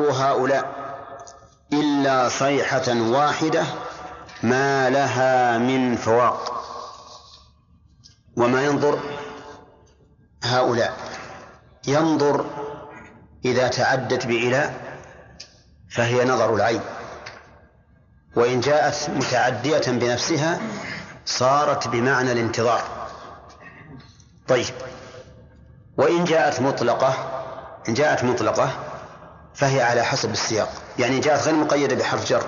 ينظر هؤلاء إلا صيحة واحدة ما لها من فواق وما ينظر هؤلاء. ينظر إذا تعدت بإلى فهي نظر العين. وإن جاءت متعدية بنفسها صارت بمعنى الانتظار. طيب. وإن جاءت مطلقة إن جاءت مطلقة فهي على حسب السياق. يعني جاءت غير مقيدة بحرف جر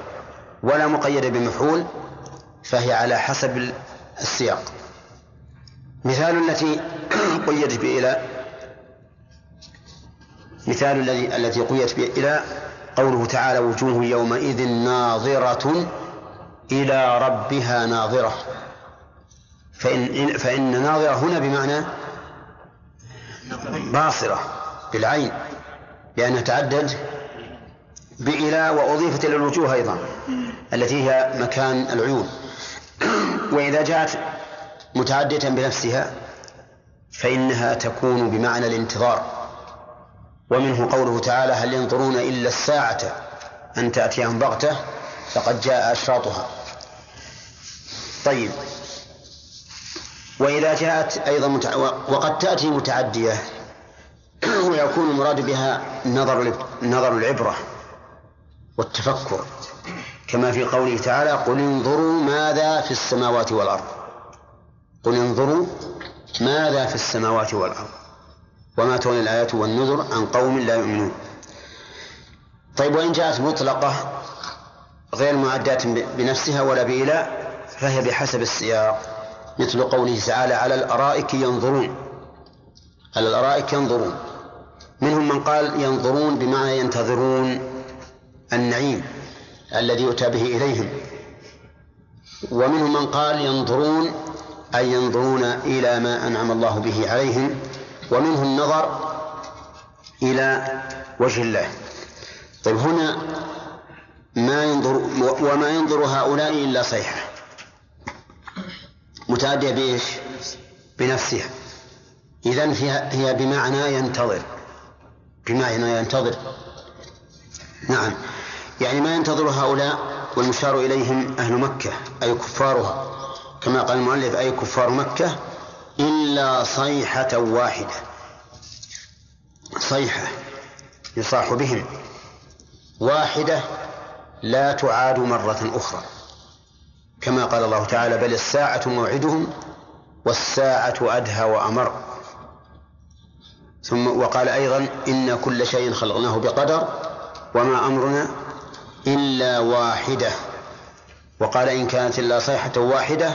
ولا مقيدة بمفعول فهي على حسب السياق. مثال التي قيدت بإلى مثال الذي التي قيدت بإلى قوله تعالى وجوه يومئذ ناظرة إلى ربها ناظرة. فإن فإن ناظرة هنا بمعنى باصرة بالعين. لأنها تعدد بإلى وأضيفت إلى الوجوه أيضا التي هي مكان العيون. وإذا جاءت متعدية بنفسها فإنها تكون بمعنى الانتظار. ومنه قوله تعالى هل ينظرون إلا الساعة أن تأتيهم بغتة؟ فقد جاء أشراطها. طيب. وإذا جاءت أيضا متع... وقد تأتي متعدية ويكون المراد بها نظر نظر العبرة والتفكر. كما في قوله تعالى قل انظروا ماذا في السماوات والأرض. قل انظروا ماذا في السماوات والأرض. وما تغني الآيات والنذر عن قوم لا يؤمنون. طيب وإن جاءت مطلقة غير معدات بنفسها ولا بإلاء فهي بحسب السياق. مثل قوله تعالى على الأرائك ينظرون. على الأرائك ينظرون. منهم من قال ينظرون بمعنى ينتظرون النعيم الذي يؤتى به إليهم. ومنهم من قال ينظرون أي ينظرون إلى ما أنعم الله به عليهم. ومنه النظر إلى وجه الله. طيب هنا ما ينظر وما ينظر هؤلاء إلا صيحة متعدية بإيش؟ بنفسها. إذن هي بمعنى ينتظر. بمعنى ينتظر. نعم. يعني ما ينتظر هؤلاء والمشار إليهم أهل مكة أي كفارها. كما قال المؤلف أي كفار مكة إلا صيحة واحدة. صيحة يصاح بهم. واحدة لا تعاد مرة أخرى. كما قال الله تعالى بل الساعة موعدهم والساعة أدهى وأمر. ثم وقال أيضا إن كل شيء خلقناه بقدر وما أمرنا إلا واحدة. وقال إن كانت إلا صيحة واحدة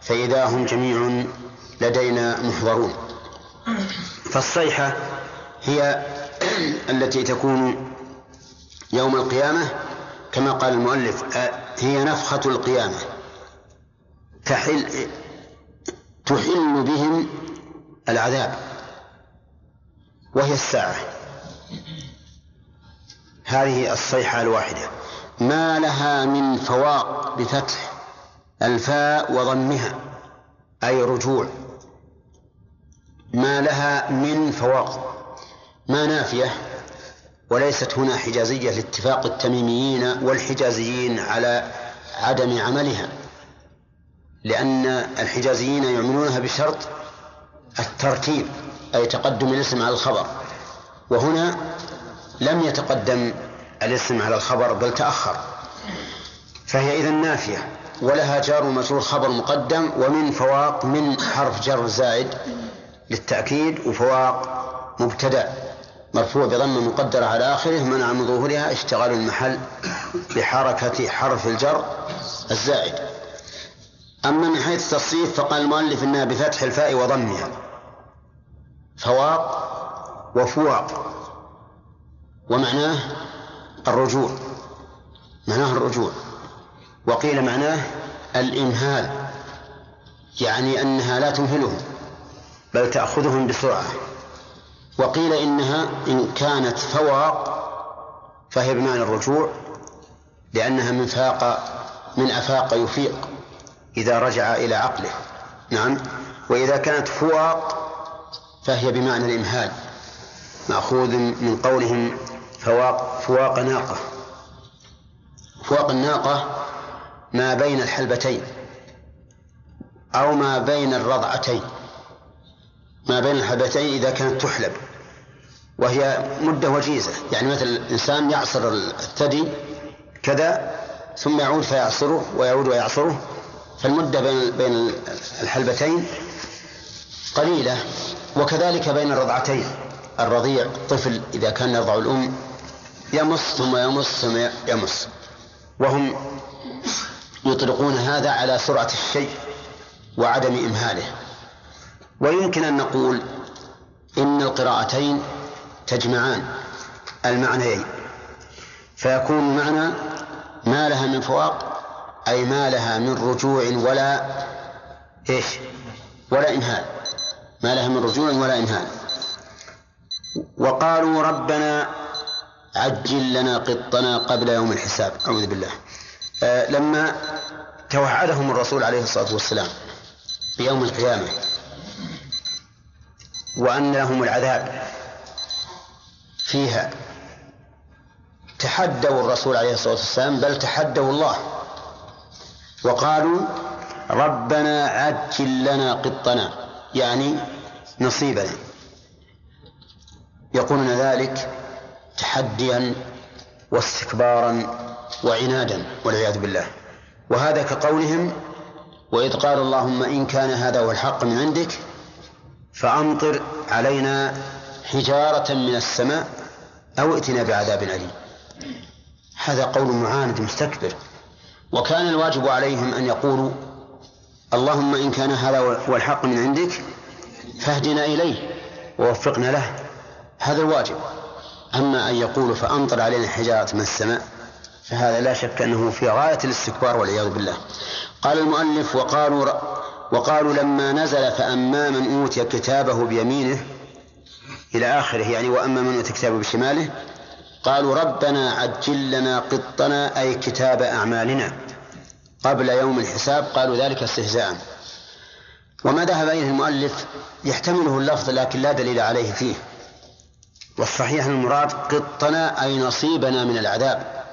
فإذا هم جميع لدينا محضرون. فالصيحة هي التي تكون يوم القيامة كما قال المؤلف هي نفخة القيامة. تحل تحل بهم العذاب. وهي الساعة. هذه الصيحة الواحدة. ما لها من فواق بفتح الفاء وضمها أي رجوع. ما لها من فواق. ما نافية وليست هنا حجازية لاتفاق التميميين والحجازيين على عدم عملها لأن الحجازيين يعملونها بشرط الترتيب. أي تقدم الاسم على الخبر. وهنا لم يتقدم الاسم على الخبر بل تأخر. فهي إذا نافية ولها جار ومجرور خبر مقدم ومن فواق من حرف جر زائد للتأكيد وفواق مبتدأ مرفوع بضمة مقدرة على آخره منع من ظهورها اشتغال المحل بحركة حرف الجر الزائد. أما من حيث التصريف فقال المؤلف إنها بفتح الفاء وضمها. فواق وفواق ومعناه الرجوع. معناه الرجوع. وقيل معناه الإمهال يعني أنها لا تمهلهم بل تأخذهم بسرعة. وقيل إنها إن كانت فواق فهي بمعنى الرجوع لأنها من فاق من أفاق يفيق إذا رجع إلى عقله. نعم. وإذا كانت فواق فهي بمعنى الإمهال مأخوذ من قولهم فواق, فواق ناقة. فواق الناقة ما بين الحلبتين أو ما بين الرضعتين. ما بين الحلبتين إذا كانت تحلب وهي مدة وجيزة. يعني مثل الإنسان يعصر الثدي كذا ثم يعود فيعصره ويعود ويعصره فالمدة بين بين الحلبتين قليلة وكذلك بين الرضعتين. الرضيع الطفل إذا كان يرضع الأم يمص ثم يمص ثم يمص. وهم يطلقون هذا على سرعة الشيء وعدم إمهاله. ويمكن أن نقول إن القراءتين تجمعان المعنيين. فيكون المعنى ما لها من فواق أي ما لها من رجوع ولا إيش ولا إمهال. ما لها من رجوع ولا إمهال وقالوا ربنا عجل لنا قطنا قبل يوم الحساب. أعوذ بالله. آه لما توعدهم الرسول عليه الصلاة والسلام بيوم القيامة وأن لهم العذاب فيها تحدوا الرسول عليه الصلاة والسلام بل تحدوا الله. وقالوا ربنا عجل لنا قطنا يعني نصيبنا يقولون ذلك تحديا واستكبارا وعنادا والعياذ بالله. وهذا كقولهم وإذ قال اللهم إن كان هذا هو الحق من عندك فأمطر علينا حجارة من السماء أو ائتنا بعذاب أليم. هذا قول معاند مستكبر. وكان الواجب عليهم أن يقولوا اللهم إن كان هذا هو الحق من عندك فاهدنا إليه ووفقنا له. هذا الواجب. أما أن يقولوا فأمطر علينا حجارة من السماء فهذا لا شك أنه في غاية الاستكبار والعياذ بالله. قال المؤلف وقالوا وقالوا لما نزل فأما من أوتي كتابه بيمينه إلى آخره يعني وأما من أوتي كتابه بشماله قالوا ربنا عجل لنا قطنا أي كتاب أعمالنا قبل يوم الحساب. قالوا ذلك استهزاء. وما ذهب إليه المؤلف يحتمله اللفظ لكن لا دليل عليه فيه. والصحيح المراد قطنا أي نصيبنا من العذاب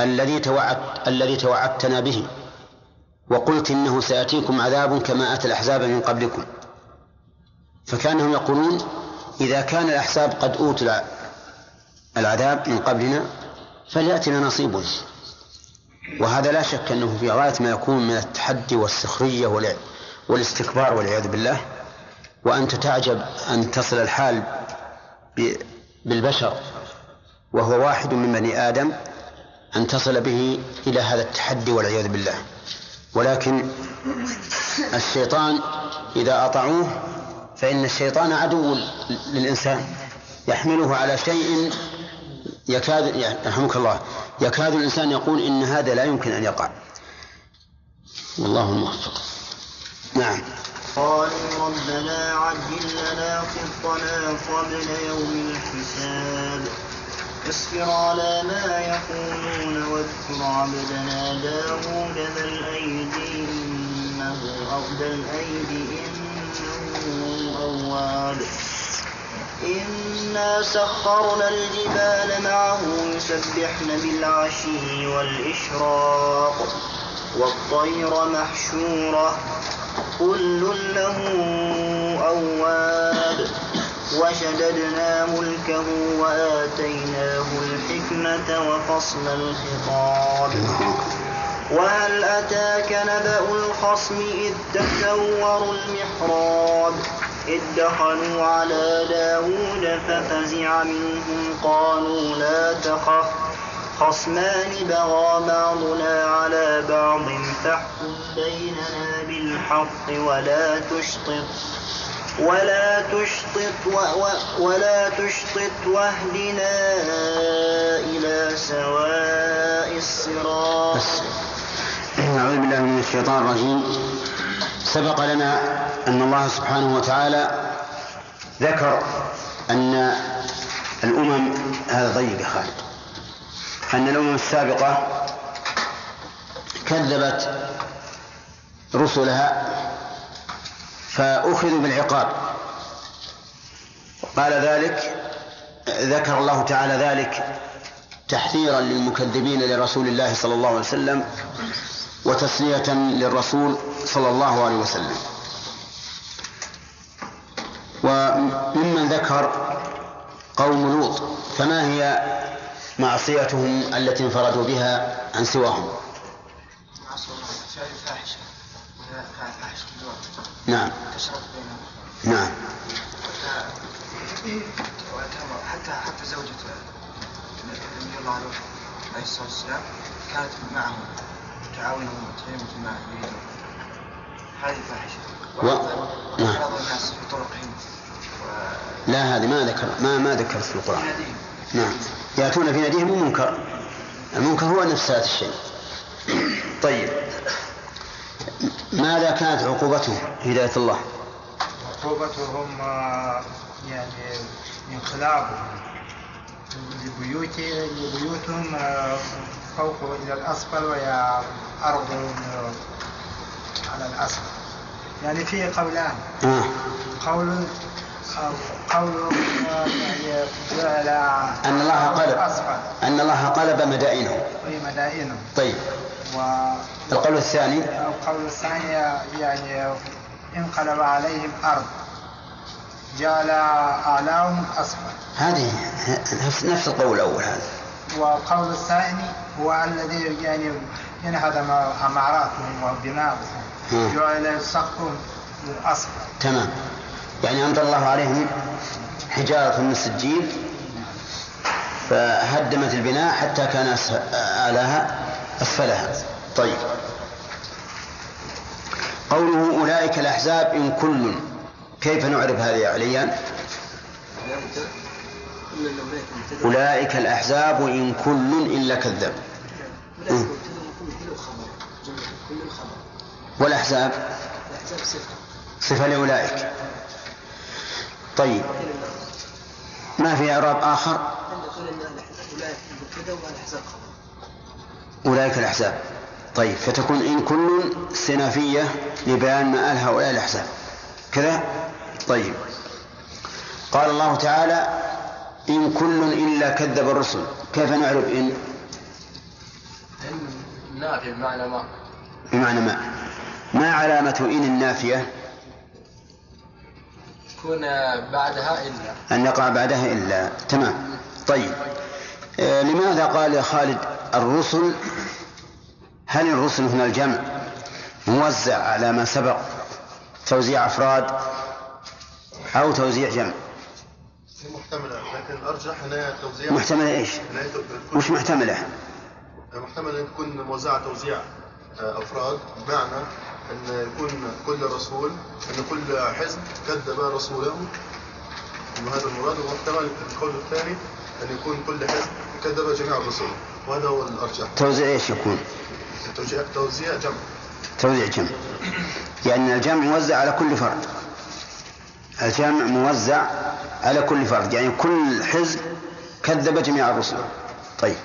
الذي توعد الذي توعدتنا به. وقلت إنه سيأتيكم عذاب كما أتى الأحزاب من قبلكم. فكانهم يقولون إذا كان الأحزاب قد أوتوا العذاب من قبلنا فليأتنا نصيبنا وهذا لا شك أنه في غاية ما يكون من التحدي والسخرية والاستكبار والعياذ بالله وأنت تعجب أن تصل الحال بالبشر وهو واحد من بني آدم أن تصل به إلى هذا التحدي والعياذ بالله. ولكن الشيطان إذا أطعوه فإن الشيطان عدو للإنسان يحمله على شيء يكاد يرحمك الله يكاد الإنسان يقول إن هذا لا يمكن أن يقع. والله الموفق. نعم. قالوا ربنا عجل لنا قطنا قبل يوم الحساب. اصبر على ما يقولون واذكر عبدنا داود ذا الأيدي إنه أغدى الأيدي إنه أواب. إنا سخرنا الجبال معه يسبحن بالعشي والإشراق والطير محشورة. كل له أواب. وشددنا ملكه وآتيناه الحكمة وفصل الخطاب. وهل أتاك نبأ الخصم إذ تسوروا المحراب؟ إذ دخلوا على داود ففزع منهم قالوا لا تخف. خصمان بغى بعضنا على بعض فاحكم بيننا بالحق ولا تشطط ولا تشطط ولا تشطط واهدنا إلى سواء الصراط. أعوذ بالله من الشيطان الرجيم. سبق لنا أن الله سبحانه وتعالى ذكر أن الأمم هذا ضيق يا خالد أن الأمم السابقة كذبت رسلها فأخذوا بالعقاب. قال ذلك ذكر الله تعالى ذلك تحذيرا للمكذبين لرسول الله صلى الله عليه وسلم وتسلية للرسول صلى الله عليه وسلم. وممن ذكر قوم لوط فما هي معصيتهم التي انفردوا بها عن سواهم؟ نعم. نعم. حتى حتى زوجة النبي الله عليه الصلاة والسلام كانت معه تعاونه وتعينه مع هذه فاحشة و... نعم. الناس في طرقهم و... لا هذه ما ذكر ما ما ذكرت في القرآن. نعم. يأتون في ناديهم المنكر المنكر هو نفس هذا الشيء. طيب. ماذا كانت عقوبتهم هداية الله؟ عقوبتهم آه، يعني انقلابهم. لبيوت لبيوتهم آه، فوق إلى الأسفل وهي أرض على الأسفل. يعني في قولان. آه. قول قول يعني جعل أن الله قلب أن الله قلب مدائنهم. أي مدائنهم. طيب. و القول الثاني؟ القول الثاني يعني انقلب عليهم أرض. جعل أعلاهم أسفل هذه نفس القول الأول هذا. والقول الثاني هو الذي يعني ينهدم عماراتهم وبناؤهم. جعل سقفهم أسفل تمام. يعني أمطر الله عليهم حجارة من سجيل فهدمت البناء حتى كان أعلاها أسفلها طيب. قوله أولئك الأحزاب إن كل كيف نعرف هذه يا عليان أولئك الأحزاب إن كل إلا كذب والأحزاب؟ صفة. لأولئك. طيب. ما في إعراب آخر؟ أولئك الأحزاب. طيب فتكون إن كل استنافية لبيان مآل هؤلاء الأحزاب. كذا؟ طيب. قال الله تعالى إن كل إلا كذب الرسل. كيف نعرف إن؟ إن نافية بمعنى ما؟ بمعنى ما؟ ما علامة إن النافية؟ يكون بعدها إلا. أن يقع بعدها إلا. تمام. طيب. لماذا قال يا خالد الرسل؟ هل الرسل هنا الجمع موزع على ما سبق توزيع أفراد أو توزيع جمع؟ محتملة لكن الأرجح أنها توزيع. محتملة إيش؟ مش محتملة. محتملة أن تكون موزعة توزيع آه، أفراد. بمعنى أن يكون كل رسول أن كل حزب كذب رسوله. وهذا المراد. ومحتمل القول الثاني أن يكون كل حزب كذب جميع الرسل. وهذا هو الأرجح. توزيع إيش يكون؟ توزيع توزيع جمع. توزيع جمع. يعني الجمع موزع على كل فرد. الجمع موزع على كل فرد. يعني كل حزب كذب جميع الرسل. طيب.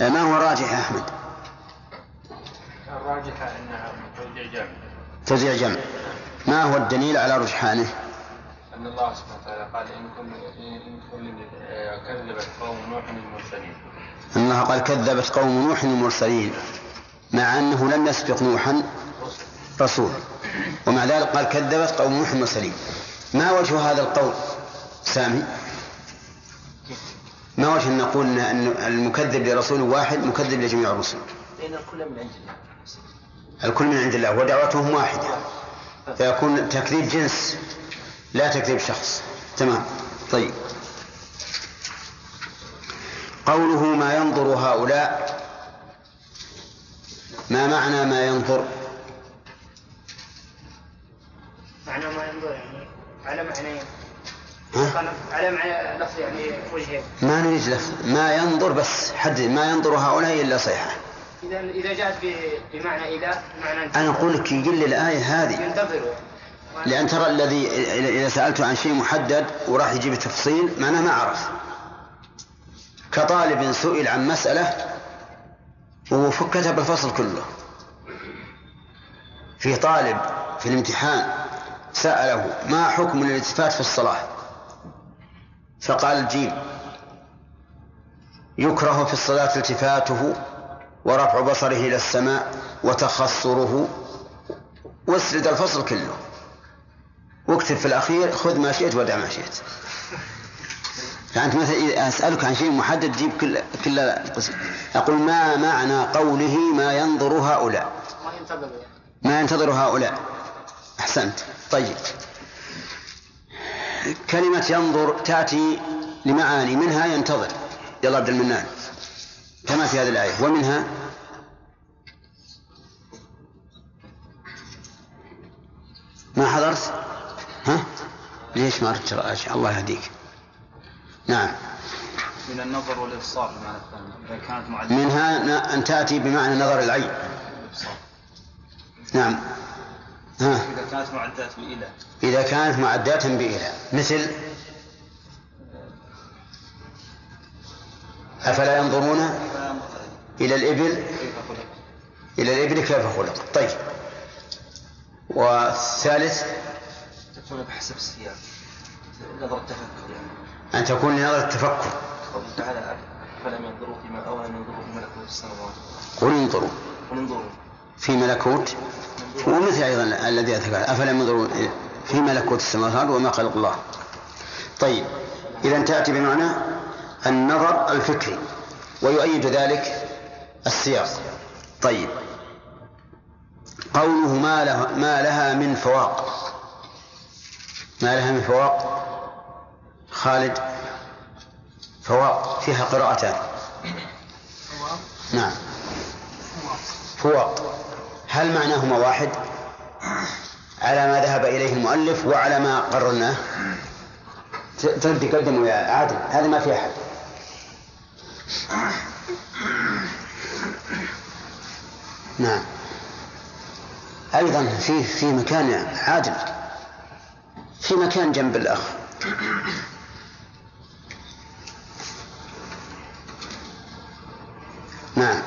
ما هو الراجح يا أحمد؟ الراجح أنها توزيع جمع. توزيع جمع. ما هو الدليل على رجحانه؟ أن الله سبحانه وتعالى قال إن كل إن كل كذبت قوم نوح المرسلين. الله قال كذبت قوم نوح المرسلين مع أنه لم يسبق نوحا رسول. ومع ذلك قال كذبت قوم نوح المرسلين. ما وجه هذا القول؟ سامي. ما وجه أن نقول أن المكذب لرسول واحد مكذب لجميع الرسل؟ لأن الكل من عند الله. الكل من عند الله ودعوتهم واحدة. فيكون تكذيب جنس. لا تكذيب شخص. تمام. طيب. قوله ما ينظر هؤلاء ما معنى ما ينظر؟ معنى ما ينظر يعني على معنيين على معنى لفظ يعني وجهين ما نريد لفظ. ما ينظر بس حد ما ينظر هؤلاء إلا صيحة. إذا إذا جاءت بمعنى إذا معنى أنا أقول لك يقل الآية هذه. ينتظروا لأن ترى الذي اذا سالته عن شيء محدد وراح يجيب تفصيل معناه ما عرف. كطالب سئل عن مسألة وكتب الفصل كله. في طالب في الامتحان سأله ما حكم الالتفات في الصلاة؟ فقال الجيم يكره في الصلاة التفاته ورفع بصره إلى السماء وتخصره واسرد الفصل كله. واكتب في الأخير خذ ما شئت ودع ما شئت. فأنت مثلا إذا أسألك عن شيء محدد تجيب كل كل قسم أقول ما معنى قوله ما ينظر هؤلاء؟ ما ينتظر هؤلاء. أحسنت. طيب. كلمة ينظر تأتي لمعاني منها ينتظر. يلا عبد المنان. كما في هذه الآية. ومنها؟ ما حضرت؟ ليش ما رجع الله يهديك. نعم. من النظر والإبصار بمعنى الثاني إذا كانت معدة. منها أن تأتي بمعنى نظر العين. الإبصار. نعم. ها. إذا كانت معدات بإلى إذا كانت معدات بإلى مثل؟ أفلا ينظرون إلى الإبل؟ إلى الإبل كيف خلق؟ طيب. والثالث؟ تكون بحسب السياق. نظر التفكر يعني. أن تكون لنظر التفكر قوله تعالى فلم ينظروا فيما أولم ينظروا في ملكوت السماوات قل انظروا. وننظروا في ملكوت؟ ومثل أيضا الذي ذكر أفلم ينظروا في ملكوت السماوات وما خلق الله؟ طيب إذا تأتي بمعنى النظر الفكري ويؤيد ذلك السياق. طيب قوله ما لها, ما لها من فواق. ما لها من فواق خالد فواق فيها قراءتان. نعم. فواق هل معناهما واحد؟ على ما ذهب إليه المؤلف وعلى ما قررناه. تقدموا يا عادل هذا ما في أحد. نعم. أيضا في في مكان عادل. في مكان جنب الأخ. نعم.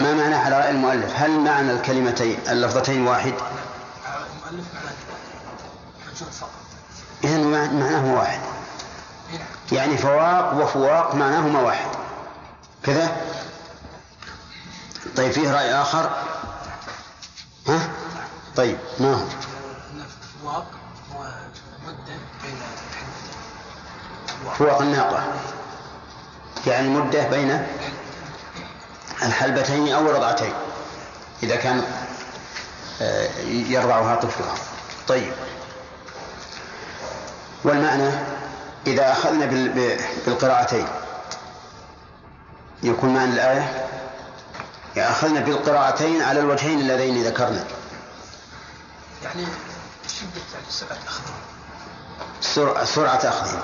ما معنى على رأي المؤلف؟ هل معنى الكلمتين اللفظتين واحد؟ المؤلف معناه فقط إذن معناهما واحد. يعني فواق وفواق معناهما واحد. كذا؟ طيب فيه رأي آخر؟ طيب ما هو؟ فواق هو مدة بين فواق الناقة يعني مدة بين الحلبتين أو الرضعتين إذا كان آه، يرضعها طفلها. طيب. والمعنى إذا أخذنا بال- بالقراءتين. يكون معنى الآية أخذنا بالقراءتين على الوجهين اللذين ذكرنا. يعني شدة يعني؟ سرعة أخذهم سرعة, أخذهم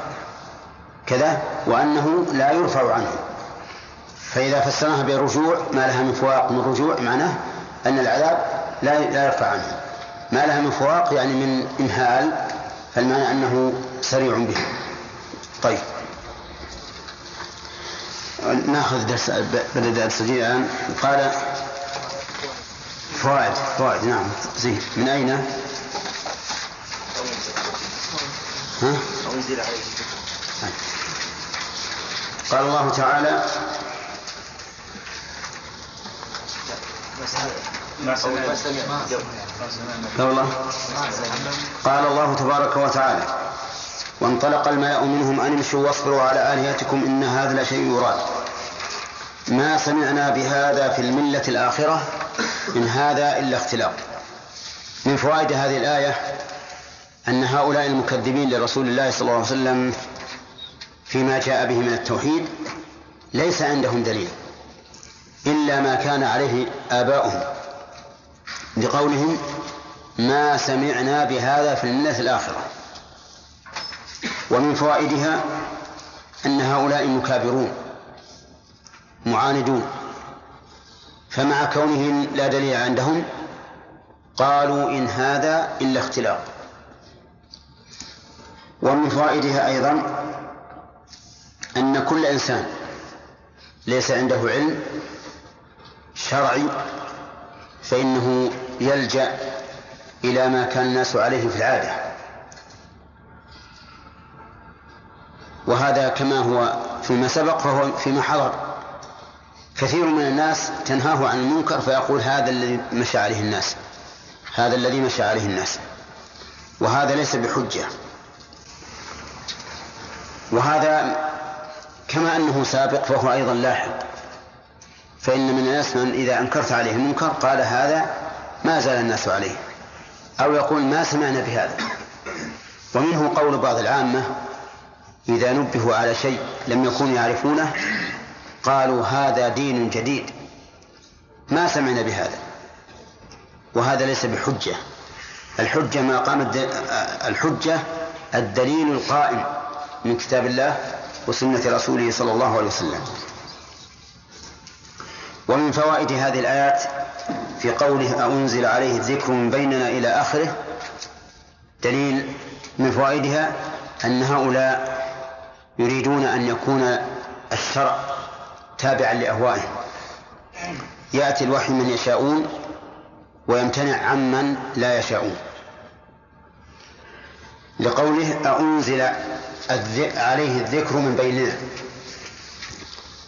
كذا وأنه لا يرفع عنه. فإذا فسرناها بالرجوع ما لها من فواق من رجوع معناه أن العذاب لا لا يرفع عنه. ما لها من فواق يعني من إمهال فالمعنى أنه سريع به. طيب. ناخذ درس درس جديد الآن. قال فوائد فوائد نعم زين من أين؟ ها؟ قال الله تعالى ما سمع ما سمع لا والله قال الله تبارك وتعالى وانطلق الملأ منهم أن امشوا واصبروا على آلهتكم إن هذا لشيء يراد ما سمعنا بهذا في الملة الآخرة إن هذا إلا اختلاق. من فوائد هذه الآية أن هؤلاء المكذبين لرسول الله صلى الله عليه وسلم فيما جاء به من التوحيد ليس عندهم دليل إلا ما كان عليه آباؤهم لقولهم ما سمعنا بهذا في الملة الآخرة. ومن فوائدها أن هؤلاء مكابرون معاندون فمع كونهم لا دليل عندهم قالوا إن هذا إلا اختلاق. ومن فوائدها أيضا أن كل إنسان ليس عنده علم شرعي فإنه يلجأ إلى ما كان الناس عليه في العادة. وهذا كما هو فيما سبق فهو فيما حضر. كثير من الناس تنهاه عن المنكر فيقول هذا الذي مشى عليه الناس هذا الذي مشى عليه الناس وهذا ليس بحجة. وهذا كما أنه سابق فهو أيضا لاحق. فإن من الناس من إذا أنكرت عليه المنكر قال هذا ما زال الناس عليه أو يقول ما سمعنا بهذا. ومنه قول بعض العامة إذا نبهوا على شيء لم يكونوا يعرفونه قالوا هذا دين جديد. ما سمعنا بهذا. وهذا ليس بحجة. الحجة ما قام الحجة الدليل القائم من كتاب الله وسنة رسوله صلى الله عليه وسلم. ومن فوائد هذه الآيات في قوله أنزل عليه الذكر من بيننا إلى آخره دليل من فوائدها أن هؤلاء يريدون أن يكون الشرع تابعا لأهوائهم يأتي الوحي من يشاءون ويمتنع عمن لا يشاءون. لقوله أأنزل عليه الذكر من بيننا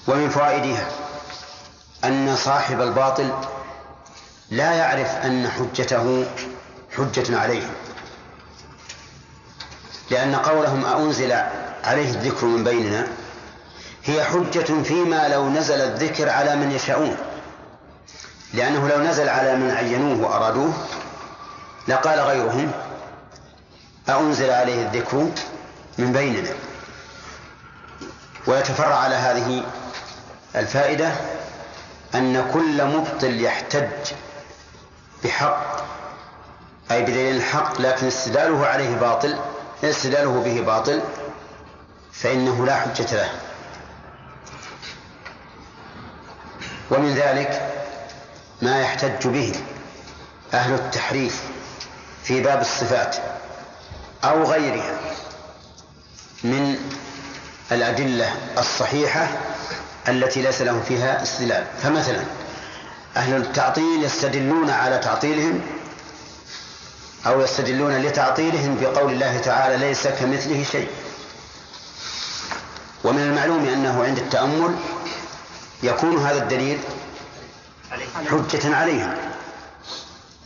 ومن فوائدها أن صاحب الباطل لا يعرف أن حجته حجة عليه. لأن قولهم أأنزل عليه الذكر من بيننا هي حجة فيما لو نزل الذكر على من يشاءون. لأنه لو نزل على من عينوه وأرادوه لقال غيرهم أأنزل عليه الذكر من بيننا. ويتفرع على هذه الفائدة أن كل مبطل يحتج بحق أي بدليل الحق لكن استدلاله عليه باطل استدلاله به باطل فإنه لا حجة له. ومن ذلك ما يحتج به أهل التحريف في باب الصفات أو غيرها من الأدلة الصحيحة التي ليس لهم فيها استدلال. فمثلا أهل التعطيل يستدلون على تعطيلهم أو يستدلون لتعطيلهم بقول الله تعالى ليس كمثله شيء. ومن المعلوم أنه عند التأمل يكون هذا الدليل حجة عليهم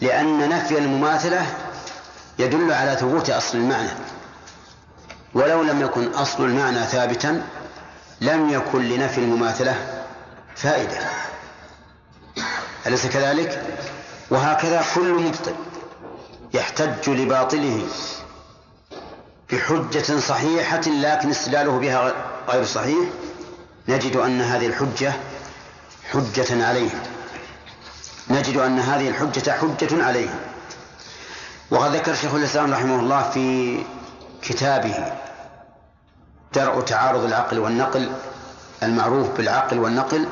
لأن نفي المماثلة يدل على ثبوت أصل المعنى. ولو لم يكن أصل المعنى ثابتا لم يكن لنفي المماثلة فائدة. أليس كذلك؟ وهكذا كل مبطل يحتج لباطله بحجة صحيحة لكن استدلاله بها غير صحيح؟ نجد أن هذه الحجة حجة عليه نجد أن هذه الحجة حجة عليه وقد ذكر شيخ الإسلام رحمه الله في كتابه درء تعارض العقل والنقل المعروف بالعقل والنقل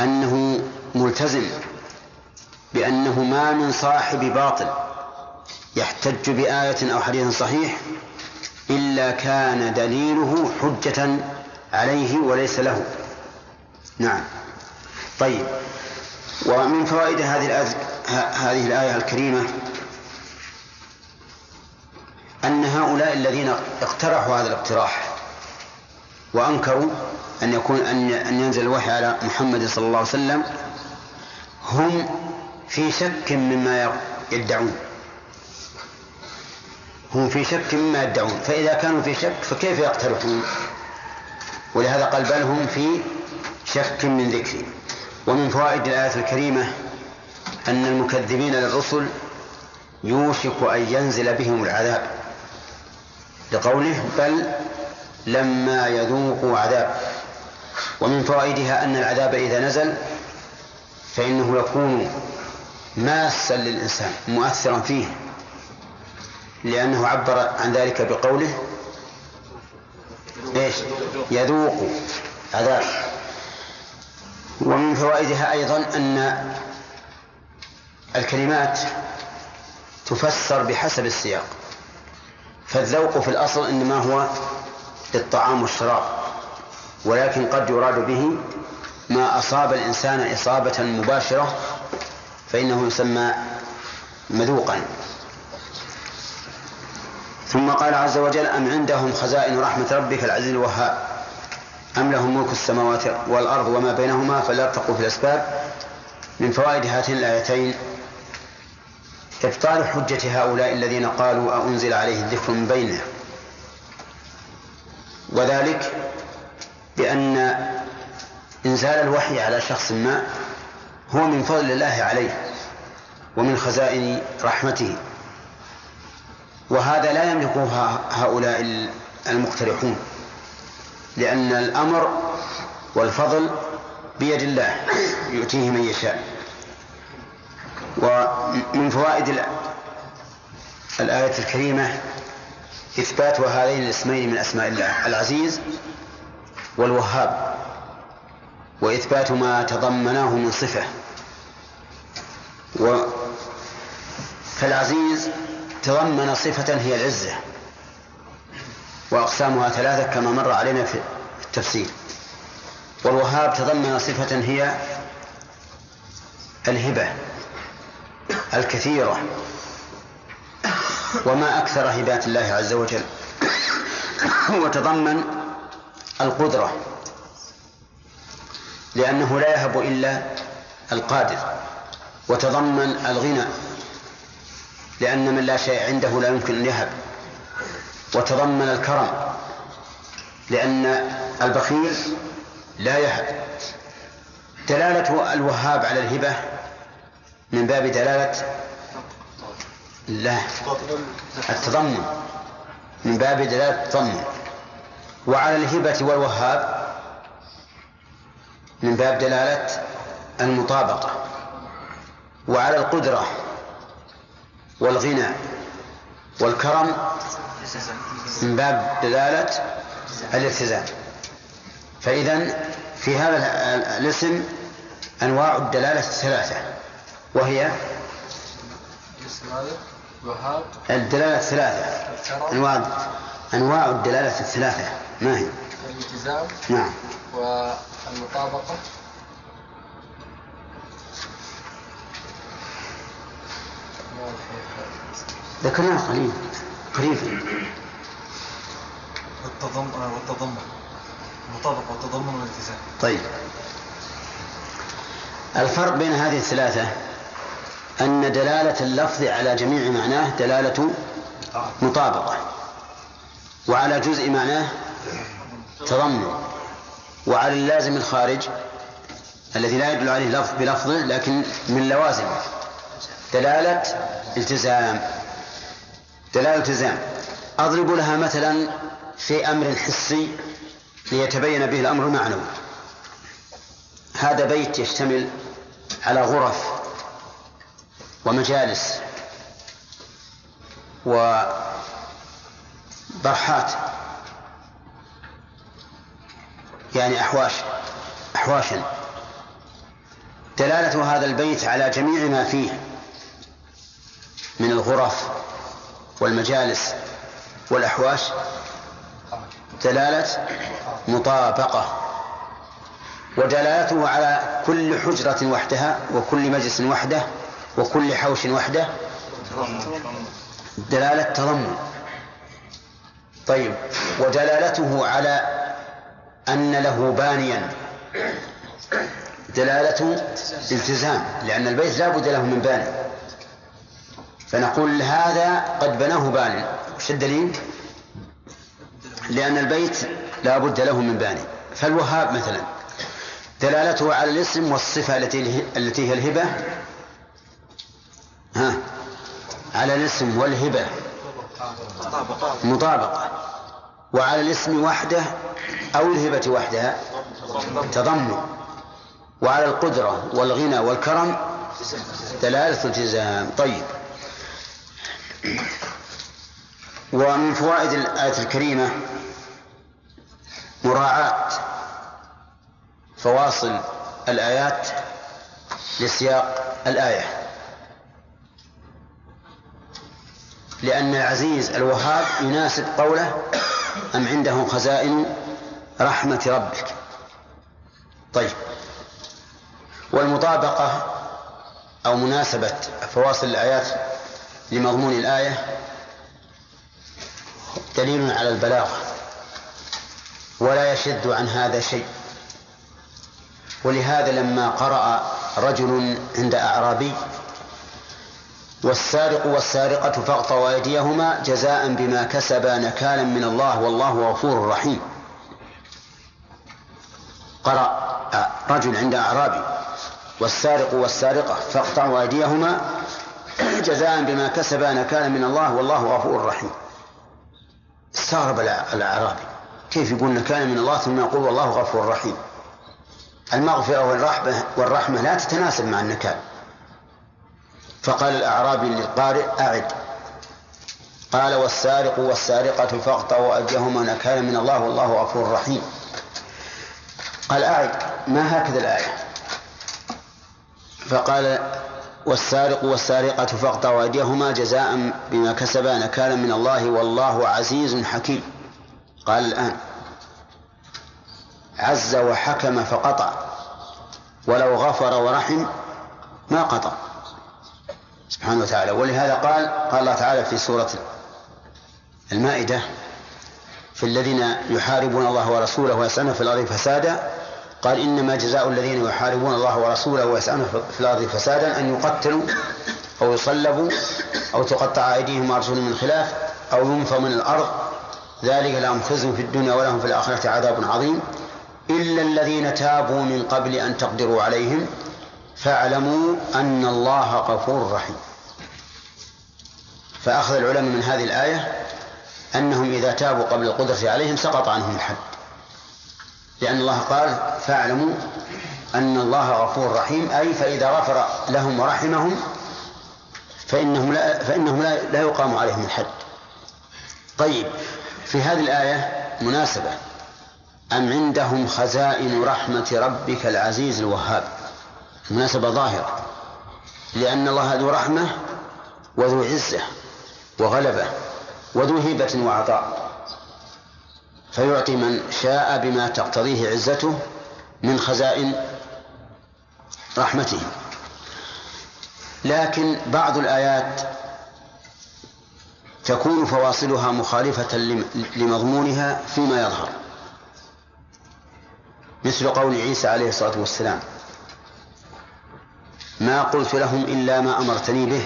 أنه ملتزم بأنه ما من صاحب باطل يحتج بآية أو حديث صحيح إلا كان دليله حجة عليه وليس له. نعم. طيب. ومن فوائد هذه الآية هذه الآية الكريمة أن هؤلاء الذين اقترحوا هذا الاقتراح وأنكروا أن يكون أن أن ينزل الوحي على محمد صلى الله عليه وسلم هم في شك مما يدعون. هم في شك مما يدعون. فإذا كانوا في شك فكيف يقترحون؟ ولهذا قال بل هم في شك من ذكري. ومن فوائد الآية الكريمة أن المكذبين للرسل يوشك أن ينزل بهم العذاب. لقوله بل لما يذوقوا عذاب. ومن فوائدها أن العذاب إذا نزل فإنه يكون ماسا للإنسان مؤثرا فيه. لأنه عبر عن ذلك بقوله إيش؟ يذوق. عذاب ومن فوائدها أيضا أن الكلمات تفسر بحسب السياق. فالذوق في الأصل إنما هو للطعام والشراب ولكن قد يراد به ما أصاب الإنسان إصابة مباشرة فإنه يسمى مذوقا. ثم قال عز وجل أم عندهم خزائن رحمة ربك العزيز الوهاب؟ أم لهم ملك السماوات والأرض وما بينهما فليرتقوا في الأسباب؟ من فوائد هاتين الآيتين إبطال حجة هؤلاء الذين قالوا أنزل عليه الذكر من بينه وذلك بأن إنزال الوحي على شخص ما هو من فضل الله عليه ومن خزائن رحمته. وهذا لا يملكه هؤلاء المقترحون لأن الأمر والفضل بيد الله يؤتيه من يشاء. ومن فوائد الآية الكريمة إثبات هذين الاسمين من أسماء الله العزيز والوهاب وإثبات ما تضمناه من صفة. و فالعزيز تضمن صفة هي العزة وأقسامها ثلاثة كما مر علينا في التفسير والوهاب تضمن صفة هي الهبة الكثيرة وما أكثر هبات الله عز وجل وتضمن القدرة لأنه لا يهب إلا القادر وتضمن الغنى. لأن من لا شيء عنده لا يمكن أن يهب. وتضمن الكرم لأن البخيل لا يهب. دلالة الوهاب على الهبة من باب دلالة لا التضمن. من باب دلالة التضمن. وعلى الهبة والوهاب من باب دلالة المطابقة. وعلى القدرة والغنى والكرم من باب دلالة الالتزام. فإذا في هذا الاسم أنواع الدلالة الثلاثة وهي الدلالة الثلاثة. أنواع أنواع الدلالة الثلاثة. ما هي؟ الالتزام نعم. والمطابقة. ذكرناه قليل قريبا والتضمن والتضمن. المطابقة والتضمن والالتزام. طيب. الفرق بين هذه الثلاثة أن دلالة اللفظ على جميع معناه دلالة مطابقة وعلى جزء معناه تضمن وعلى اللازم الخارج الذي لا يدل عليه لفظ بلفظه لكن من لوازمه. دلالة التزام. دلالة التزام. أضرب لها مثلا في أمر حسي ليتبين به الأمر المعنوي هذا بيت يشتمل على غرف ومجالس وبرحات يعني أحواش أحواشا. دلالة هذا البيت على جميع ما فيه. من الغرف والمجالس والأحواش دلالة مطابقة ودلالته على كل حجرة وحدها وكل مجلس وحده وكل حوش وحده دلالة تضمن طيب ودلالته على أن له بانيا. دلالة التزام لأن البيت لا بد له من باني. فنقول هذا قد بناه بان وش الدليل؟ لأن البيت لا بد له من باني فالوهاب مثلا دلالته على الاسم والصفة التي التي هي الهبة. ها على الاسم والهبة. مطابقة. وعلى الاسم وحده أو الهبة وحدها تضمن وعلى القدرة والغنى والكرم دلالة التزام طيب. ومن فوائد الآية الكريمة مراعاة فواصل الآيات لسياق الآية. لأن العزيز الوهاب يناسب قوله أم عنده خزائن رحمة ربك. طيب. والمطابقة أو مناسبة فواصل الآيات لمضمون الآية دليل على البلاغة ولا يشد عن هذا شيء. ولهذا لما قرأ رجل عند أعرابي والسارق والسارقة فاقطعوا أيديهما جزاء بما كسبا نكالا من الله والله غفور رحيم. قرأ رجل عند أعرابي والسارق والسارقة فاقطعوا أيديهما جزاء بما كسبا نكالا من الله والله غفور رحيم. استغرب الأعرابي. كيف يقول نكالا من الله ثم يقول والله غفور رحيم؟ المغفرة والرحمة والرحمة لا تتناسب مع النكال. فقال الأعرابي للقارئ أعد. قال والسارق والسارقة فاقطعوا أيديهما نكالا من الله والله غفور رحيم. قال أعد ما هكذا الآية؟ فقال والسارق والسارقة فاقطعوا أيديهما جزاء بما كسبا نكالا من الله والله عزيز حكيم. قال الآن عز وحكم فقطع ولو غفر ورحم ما قطع. سبحانه وتعالى. ولهذا قال قال الله تعالى في سورة المائدة في الذين يحاربون الله ورسوله ويسعون في الأرض فسادا قال إنما جزاء الذين يحاربون الله ورسوله ويسعون في الأرض فسادا أن يقتلوا أو يصلبوا أو تقطع أيديهم وأرجلهم من خلاف أو ينفوا من الأرض. ذلك لهم خزي في الدنيا ولهم في الآخرة عذاب عظيم. إلا الذين تابوا من قبل أن تقدروا عليهم فاعلموا أن الله غفور رحيم. فأخذ العلماء من هذه الآية أنهم إذا تابوا قبل القدرة عليهم سقط عنهم الحد. لأن الله قال فاعلموا أن الله غفور رحيم أي فإذا غفر لهم ورحمهم فإنهم لا فإنهم لا, لا يقام عليهم الحد. طيب في هذه الآية مناسبة. أم عندهم خزائن رحمة ربك العزيز الوهاب؟ مناسبة ظاهرة. لأن الله ذو رحمة وذو عزة وغلبة وذو هبة وعطاء. فيعطي من شاء بما تقتضيه عزته من خزائن رحمته. لكن بعض الآيات تكون فواصلها مخالفة لمضمونها فيما يظهر. مثل قول عيسى عليه الصلاة والسلام ما قلت لهم إلا ما أمرتني به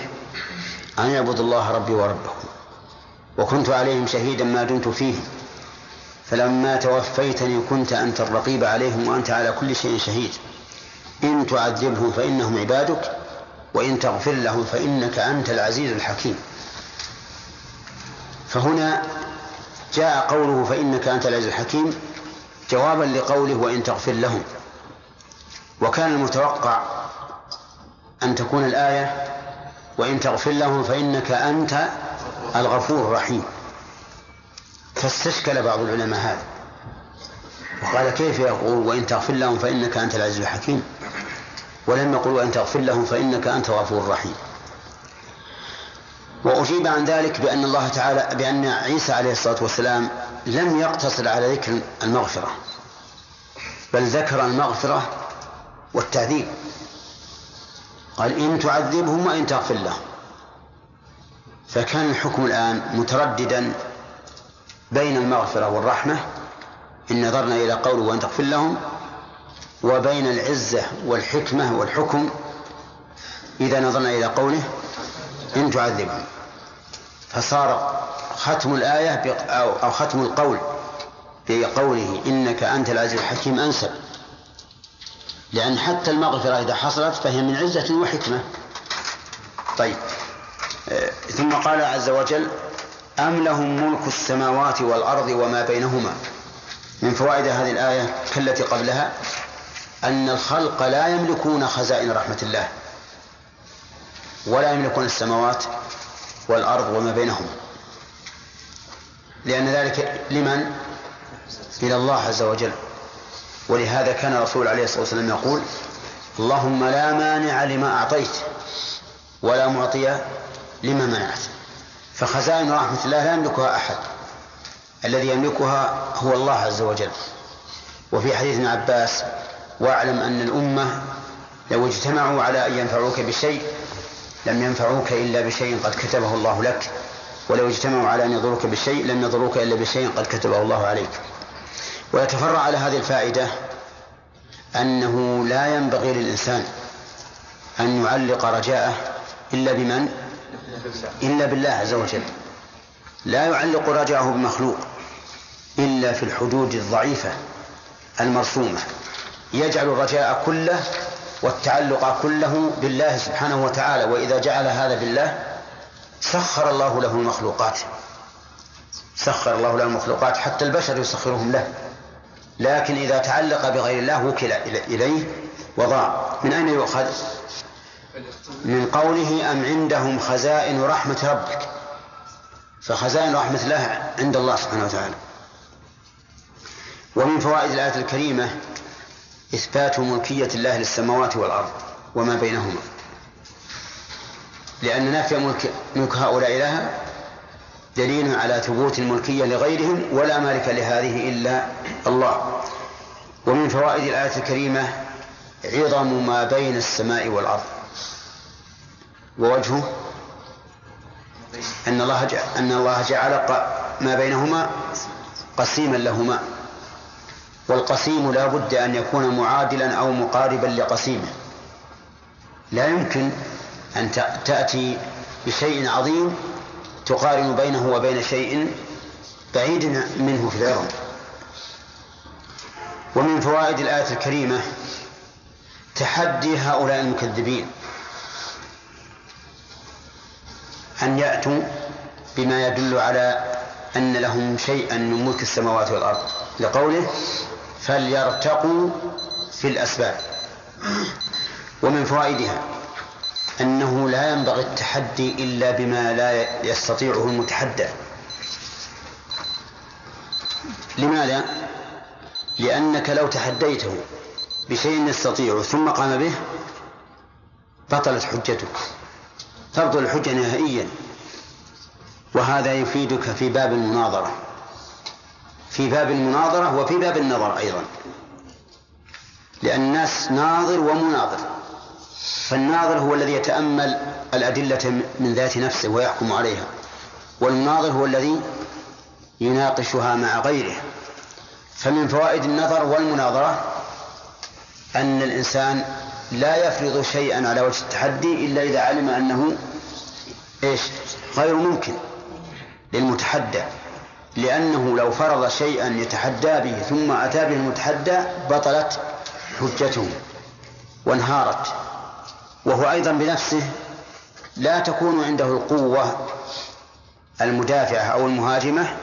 أن يعبدوا الله ربي وربكم وكنت عليهم شهيدا ما دمت فيهم فلما توفيتني كنت أنت الرقيب عليهم وأنت على كل شيء شهيد. إن تعذبهم فإنهم عبادك وإن تغفر لهم فإنك أنت العزيز الحكيم. فهنا جاء قوله فإنك أنت العزيز الحكيم جوابا لقوله وإن تغفر لهم. وكان المتوقع أن تكون الآية وإن تغفر لهم فإنك أنت الغفور الرحيم. فاستشكل بعض العلماء هذا. وقال كيف يقول وإن تغفر لهم فإنك أنت العزيز الحكيم. ولم يقل وإن تغفر لهم فإنك أنت الغفور الرحيم. وأجيب عن ذلك بأن الله تعالى بأن عيسى عليه الصلاة والسلام لم يقتصر على ذكر المغفرة بل ذكر المغفرة والتعذيب. قال إن تعذبهم وإن تغفر لهم. فكان الحكم الآن مترددا بين المغفرة والرحمة إن نظرنا إلى قوله وأن تغفر لهم وبين العزة والحكمة والحكم إذا نظرنا إلى قوله إن تعذبهم فصار ختم الآية أو ختم القول بقوله إنك أنت العزيز الحكيم أنسب. لأن حتى المغفرة إذا حصلت فهي من عزة وحكمة. طيب. آه، ثم قال عز وجل أم لهم ملك السماوات والأرض وما بينهما؟ من فوائد هذه الآية كالتي قبلها أن الخلق لا يملكون خزائن رحمة الله ولا يملكون السماوات والأرض وما بينهما. لأن ذلك لمن؟ إلى الله عز وجل. ولهذا كان الرسول عليه الصلاة والسلام يقول اللهم لا مانع لما أعطيت ولا معطي لما منعت. فخزائن رحمة الله لا يملكها أحد. الذي يملكها هو الله عز وجل. وفي حديث ابن عباس واعلم أن الأمة لو اجتمعوا على أن ينفعوك بشيء لم ينفعوك إلا بشيء قد كتبه الله لك. ولو اجتمعوا على أن يضروك بشيء لم يضروك إلا بشيء قد كتبه الله عليك. ويتفرع على هذه الفائدة أنه لا ينبغي للإنسان أن يعلق رجاءه إلا بمن؟ إلا بالله عز وجل. لا يعلق رجاءه بمخلوق إلا في الحدود الضعيفة المرسومة. يجعل الرجاء كله والتعلق كله بالله سبحانه وتعالى وإذا جعل هذا بالله سخر الله له المخلوقات. سخر الله له المخلوقات حتى البشر يسخرهم له. لكن إذا تعلق بغير الله وكل إليه وضاع. من أين يؤخذ؟ من قوله أم عندهم خزائن رحمة ربك؟ فخزائن رحمة الله عند الله سبحانه وتعالى. ومن فوائد الآية الكريمة إثبات ملكية الله للسماوات والأرض وما بينهما. لأن نفي ملك, ملك هؤلاء لها دليل على ثبوت الملكية لغيرهم ولا مالك لهذه إلا الله. ومن فوائد الآية الكريمة عظم ما بين السماء والأرض. ووجهه أن الله أن الله جعل ما بينهما قسيما لهما. والقسيم لا بد أن يكون معادلا أو مقاربا لقسيمه لا يمكن أن تأتي بشيء عظيم تقارن بينه وبين شيء بعيد منه في العظم. ومن فوائد الآية الكريمة تحدي هؤلاء المكذبين. أن يأتوا بما يدل على أن لهم شيئا من ملك السماوات والأرض. لقوله فليرتقوا في الأسباب. ومن فوائدها أنه لا ينبغي التحدي إلا بما لا يستطيعه المتحدى. لماذا؟ لأنك لو تحديته بشيء يستطيعه ثم قام به بطلت حجتك. تبطل الحجة نهائيا. وهذا يفيدك في باب المناظرة. في باب المناظرة وفي باب النظر أيضا. لأن الناس ناظر ومناظر. فالناظر هو الذي يتأمل الأدلة من ذات نفسه ويحكم عليها. والمناظر هو الذي يناقشها مع غيره. فمن فوائد النظر والمناظرة أن الإنسان لا يفرض شيئا على وجه التحدي إلا إذا علم أنه إيش؟ غير ممكن للمتحدى. لأنه لو فرض شيئا يتحدى به ثم أتى به المتحدى بطلت حجته وانهارت. وهو أيضا بنفسه لا تكون عنده القوة المدافعة أو المهاجمة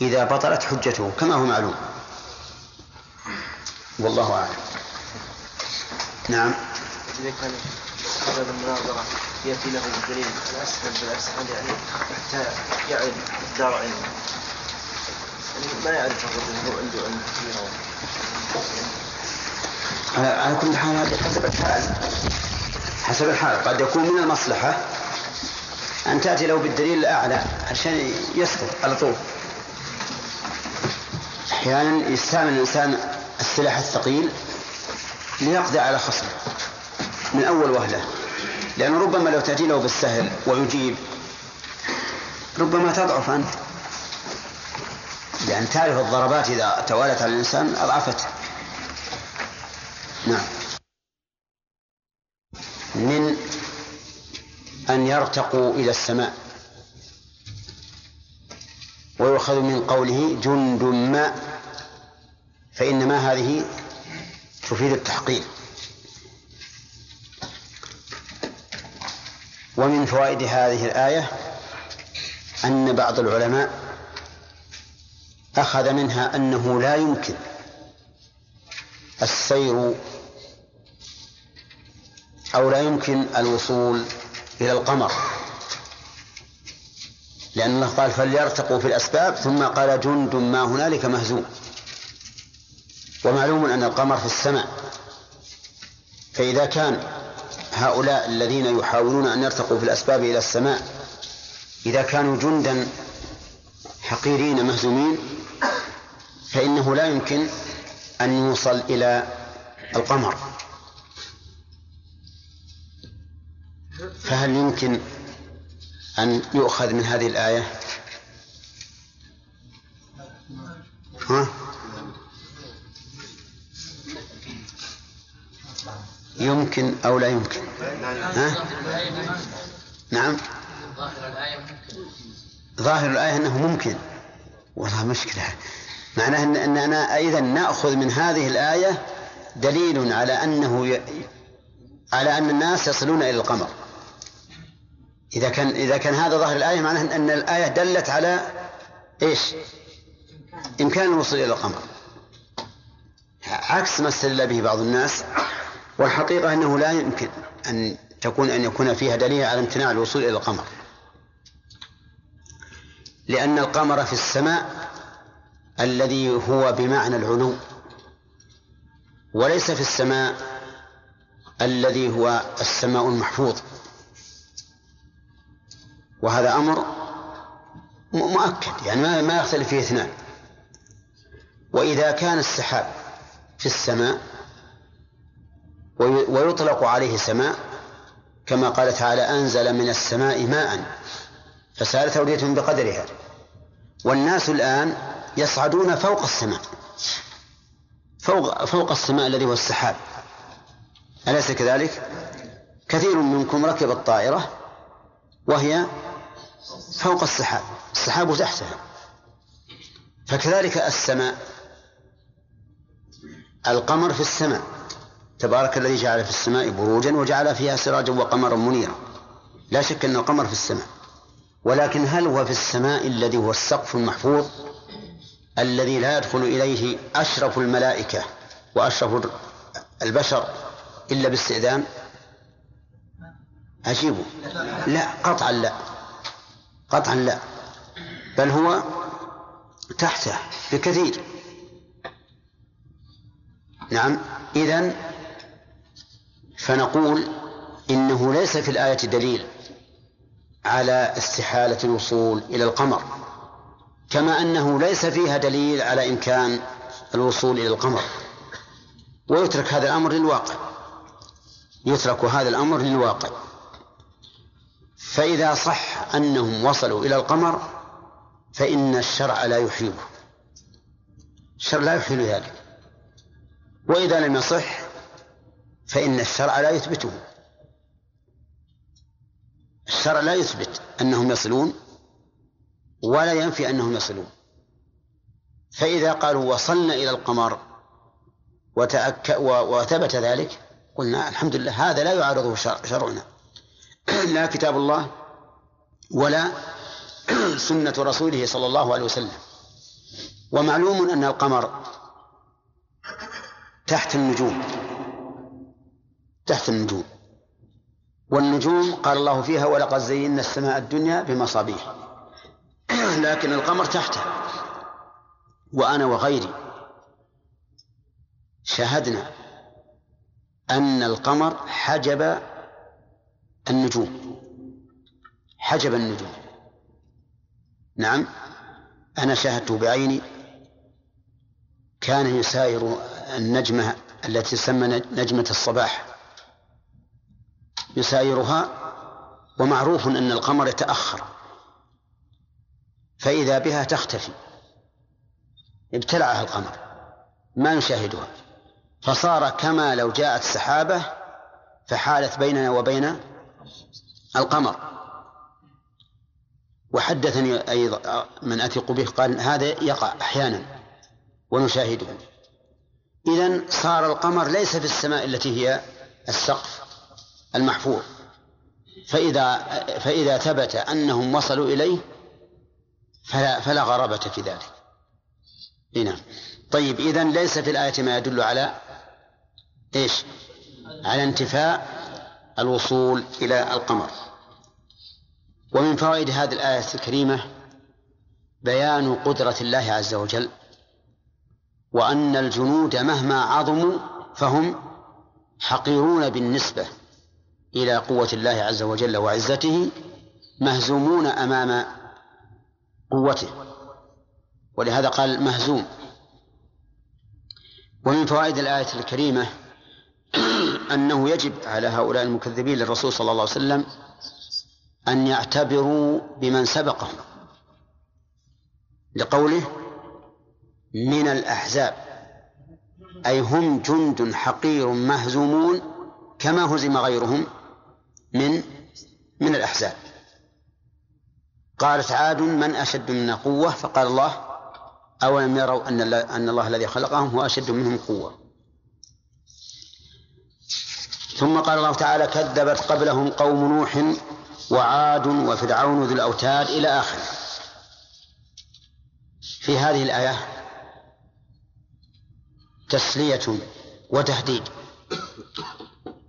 إذا بطلت حجته كما هو معلوم. والله أعلم. نعم. إذا كان سبب المناظرة يأتي له بالدليل الأسهل بالأسهل يعني حتى يعرف دار علمه يعني ما يعرف الرجل هو عنده علم كثير على كل حال هذه حسب الحال. حسب الحال. قد يكون من المصلحة أن تأتي له بالدليل الأعلى عشان يسقط على طول. أحيانا يستعمل الإنسان السلاح الثقيل ليقضي على خصمه من أول وهلة. لأنه ربما لو تأتي له بالسهل ويجيب ربما تضعف أنت. لأن تعرف الضربات إذا توالت على الإنسان أضعفته نعم. من أن يرتقوا إلى السماء. ويؤخذ من قوله جند ما فإن ما هذه تفيد التحقيق. ومن فوائد هذه الآية أن بعض العلماء أخذ منها أنه لا يمكن السير أو لا يمكن الوصول إلى القمر. لأن الله قال فليرتقوا في الأسباب ثم قال جند ما هنالك مهزوم. ومعلوم القمر في السماء. فإذا كان هؤلاء الذين يحاولون أن يرتقوا في الأسباب إلى السماء إذا كانوا جندا حقيرين مهزومين فإنه لا يمكن أن يوصل إلى القمر. فهل يمكن أن يؤخذ من هذه الآية؟ ها؟ يمكن أو لا يمكن؟ ها؟ نعم. ظاهر الآية أنه ممكن. والله مشكلة. معناه أن أننا إذا نأخذ من هذه الآية دليل على أنه ي... على أن الناس يصلون إلى القمر. إذا كان إذا كان هذا ظاهر الآية معناه أن الآية دلت على إيش؟ إمكان الوصول إلى القمر. عكس ما استدل به بعض الناس. والحقيقة أنه لا يمكن أن تكون أن يكون فيها دليل على امتناع الوصول إلى القمر. لأن القمر في السماء الذي هو بمعنى العلو وليس في السماء الذي هو السماء المحفوظ. وهذا أمر مؤكد يعني ما يختلف فيه اثنان. وإذا كان السحاب في السماء ويطلق عليه سماء كما قال تعالى أنزل من السماء ماء فسالت أودية بقدرها والناس الآن يصعدون فوق السماء فوق فوق السماء الذي هو السحاب أليس كذلك؟ كثير منكم ركب الطائرة وهي فوق السحاب السحاب تحتها فكذلك السماء القمر في السماء تبارك الذي جعل في السماء بروجا وجعل فيها سراجا وقمرا منيرا. لا شك أن القمر في السماء. ولكن هل هو في السماء الذي هو السقف المحفوظ؟ الذي لا يدخل إليه أشرف الملائكة وأشرف البشر إلا باستئذان؟ أجيبه لا قطعا لا. قطعا لا. بل هو تحته بكثير. نعم إذن فنقول إنه ليس في الآية دليل على استحالة الوصول إلى القمر كما أنه ليس فيها دليل على إمكان الوصول إلى القمر. ويترك هذا الأمر للواقع. يترك هذا الأمر للواقع. فإذا صح أنهم وصلوا إلى القمر فإن الشرع لا يحيله. الشرع لا يحيل ذلك. وإذا لم يصح فإن الشرع لا يثبته. الشرع لا يثبت أنهم يصلون ولا ينفي أنهم يصلون. فإذا قالوا وصلنا إلى القمر وتأك وثبت ذلك قلنا الحمد لله هذا لا يعارضه شرعنا. لا كتاب الله ولا سنة رسوله صلى الله عليه وسلم. ومعلوم أن القمر تحت النجوم. تحت النجوم. والنجوم قال الله فيها ولقد زينا السماء الدنيا بمصابيح. لكن القمر تحته. وأنا وغيري شاهدنا أن القمر حجب النجوم. حجب النجوم. نعم أنا شاهدته بعيني. كان يساير النجمة التي تسمى نجمة الصباح. يسايرها ومعروف أن القمر يتأخر فإذا بها تختفي. ابتلعها القمر ما نشاهدها. فصار كما لو جاءت سحابة فحالت بيننا وبين القمر. وحدثني أيضا من أثق به قال هذا يقع أحيانا ونشاهده. إذا صار القمر ليس في السماء التي هي السقف. المحفوظ فإذا فإذا ثبت أنهم وصلوا إليه فلا فلا غرابة في ذلك. نعم. طيب إذا ليس في الآية ما يدل على إيش؟ على انتفاء الوصول إلى القمر. ومن فوائد هذه الآية الكريمة بيان قدرة الله عز وجل وأن الجنود مهما عظموا فهم حقيرون بالنسبة إلى قوة الله عز وجل وعزته مهزومون أمام قوته. ولهذا قال مهزوم. ومن فوائد الآية الكريمة أنه يجب على هؤلاء المكذبين للرسول صلى الله عليه وسلم أن يعتبروا بمن سبقهم. لقوله من الأحزاب. أي هم جند حقير مهزومون كما هزم غيرهم. من من الأحزاب. قالت عاد من أشد منا قوة؟ فقال الله أولم يروا أن أن الله الذي خلقهم هو أشد منهم قوة. ثم قال الله تعالى كذبت قبلهم قوم نوح وعاد وفرعون ذو الأوتاد إلى آخره. في هذه الآية تسلية وتهديد.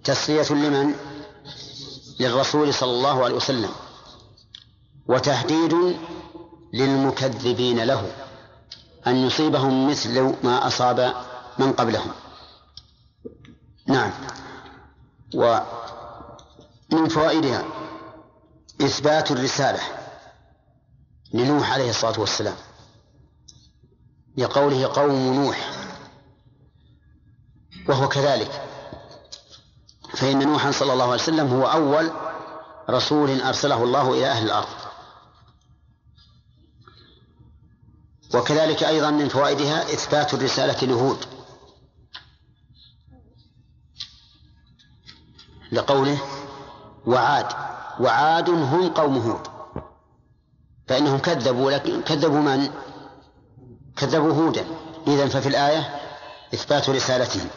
تسلية لمن؟ للرسول صلى الله عليه وسلم وتهديد للمكذبين له أن يصيبهم مثل ما أصاب من قبلهم. نعم. ومن فوائدها إثبات الرسالة لنوح عليه الصلاة والسلام لقوله قوم نوح وهو كذلك. فإن نوحا صلى الله عليه وسلم هو أول رسول أرسله الله إلى أهل الأرض. وكذلك أيضا من فوائدها إثبات الرسالة لهود. لقوله وعاد وعاد هم قوم هود. فإنهم كذبوا لكن كذبوا من؟ كذبوا هودا. إذا ففي الآية إثبات رسالتهم.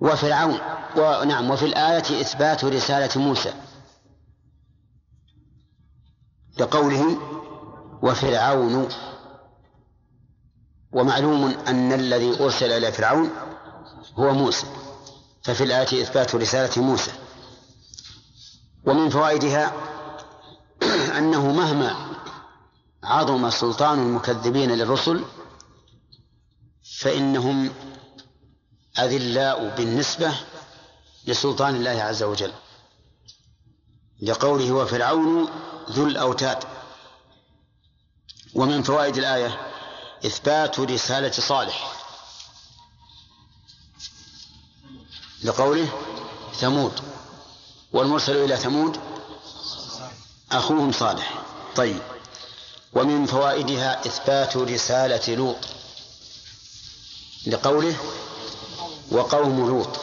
وفرعون. ونعم وفي الآية إثبات رسالة موسى. لقوله وفرعون. ومعلوم أن الذي أرسل إلى فرعون هو موسى. ففي الآية إثبات رسالة موسى. ومن فوائدها أنه مهما عظم سلطان المكذبين للرسل فإنهم أذلاء بالنسبة لسلطان الله عز وجل لقوله وفرعون ذو الأوتاد. ومن فوائد الآية إثبات رسالة صالح. لقوله ثمود والمرسل إلى ثمود أخوهم صالح. طيب. ومن فوائدها إثبات رسالة لوط لقوله وقوم لوط.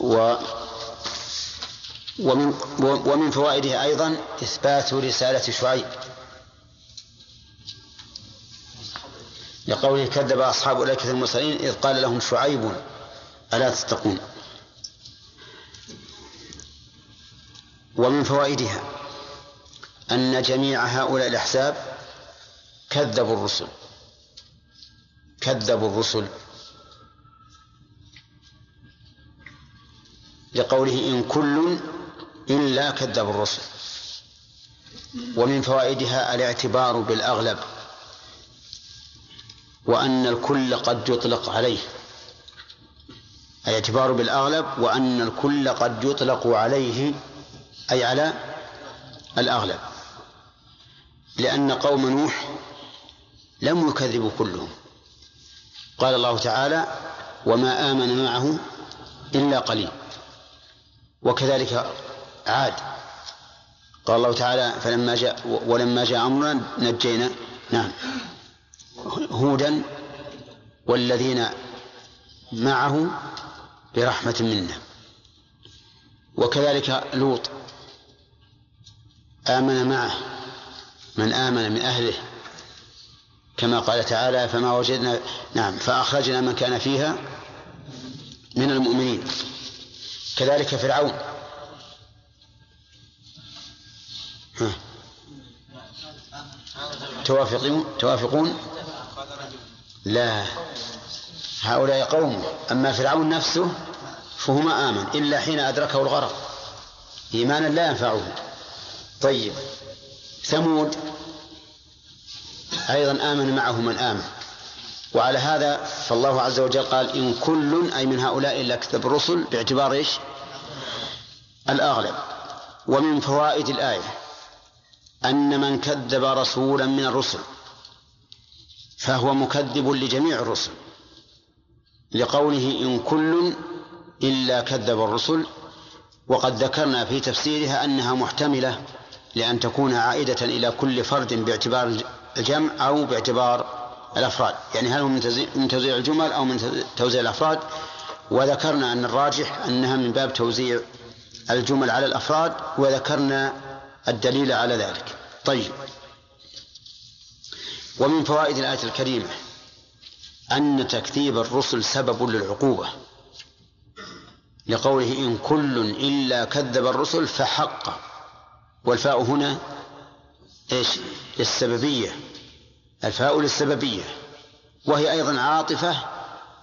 و ومن ومن فوائدها أيضا إثبات رسالة شعيب. لقوله كذب أصحاب الأيكة المرسلين إذ قال لهم شعيب ألا تتقون؟ ومن فوائدها أن جميع هؤلاء الأحزاب كذبوا الرسل. كذبوا الرسل لقوله إن كل إلا كذب الرسل. ومن فوائدها الاعتبار بالأغلب وأن الكل قد يطلق عليه. الاعتبار بالأغلب وأن الكل قد يطلق عليه أي على الأغلب. لأن قوم نوح لم يكذبوا كلهم. قال الله تعالى وما آمن معه إلا قليل. وكذلك عاد. قال الله تعالى فلما جاء ولما جاء أمرنا نجينا. نعم. هودا والذين معه برحمة منا. وكذلك لوط. آمن معه. من آمن من أهله. كما قال تعالى فما وجدنا نعم فأخرجنا من كان فيها من المؤمنين. كذلك فرعون. ها. توافقون؟ توافقون؟ لا. هؤلاء قوم أما فرعون نفسه فهو ما آمن إلا حين أدركه الغرق. إيمانا لا ينفعه. طيب. ثمود؟ أيضا آمن معه من آمن وعلى هذا فالله عز وجل قال إن كل أي من هؤلاء إلا كتب الرسل باعتبار إيش؟ الأغلب. ومن فوائد الآية أن من كذب رسولا من الرسل فهو مكذب لجميع الرسل. لقوله إن كل إلا كذب الرسل وقد ذكرنا في تفسيرها أنها محتملة لأن تكون عائدة إلى كل فرد باعتبار الجمع أو باعتبار الأفراد. يعني هل هو من توزيع الجمل أو من توزيع الأفراد؟ وذكرنا أن الراجح أنها من باب توزيع الجمل على الأفراد وذكرنا الدليل على ذلك. طيب. ومن فوائد الآية الكريمة أن تكذيب الرسل سبب للعقوبة. لقوله إن كل إلا كذب الرسل فحق. والفاء هنا إيش؟ للسببية. الفاء للسببية وهي أيضا عاطفة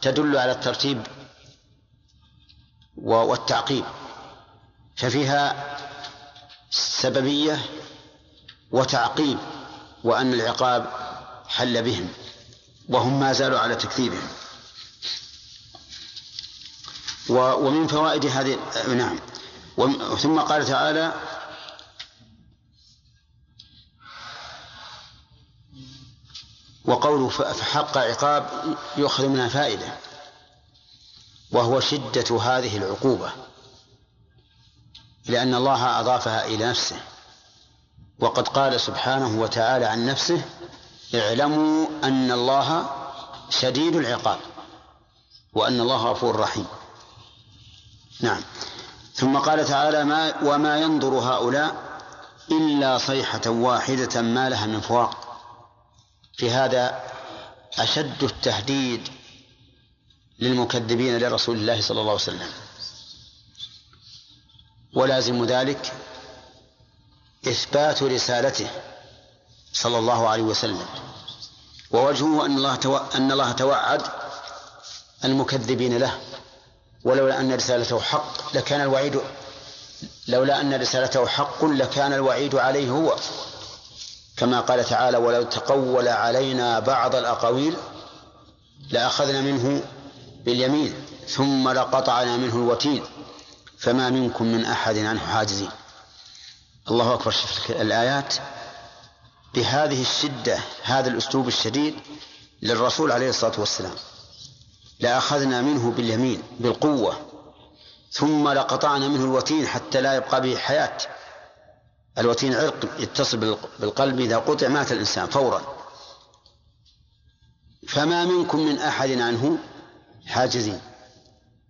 تدل على الترتيب والتعقيب. ففيها سببية وتعقيب وأن العقاب حل بهم وهم ما زالوا على تكذيبهم. ومن فوائد هذه نعم. ثم قال تعالى وقوله فحق عقاب يؤخذ منها فائدة. وهو شدة هذه العقوبة لأن الله أضافها إلى نفسه. وقد قال سبحانه وتعالى عن نفسه اعلموا أن الله شديد العقاب وأن الله غفور رحيم. نعم. ثم قال تعالى ما وما ينظر هؤلاء إلا صيحة واحدة ما لها من فواق في هذا أشد التهديد للمكذبين لرسول الله صلى الله عليه وسلم. ولازم ذلك إثبات رسالته صلى الله عليه وسلم. ووجهه أن الله. أن الله توعد المكذبين له. ولولا أن رسالته حق لكان الوعيد لولا أن رسالته حق لكان الوعيد عليه هو. كما قال تعالى ولو تقول علينا بعض الأقاويل لأخذنا منه باليمين ثم لقطعنا منه الوتين فما منكم من أحد عنه حاجزين. الله أكبر. شوف الآيات. بهذه الشدة هذا الأسلوب الشديد للرسول عليه الصلاة والسلام. لأخذنا منه باليمين بالقوة ثم لقطعنا منه الوتين حتى لا يبقى به حياة. الوتين عرق يتصل بالقلب إذا قطع مات الإنسان فورا. فما منكم من أحد عنه حاجزين.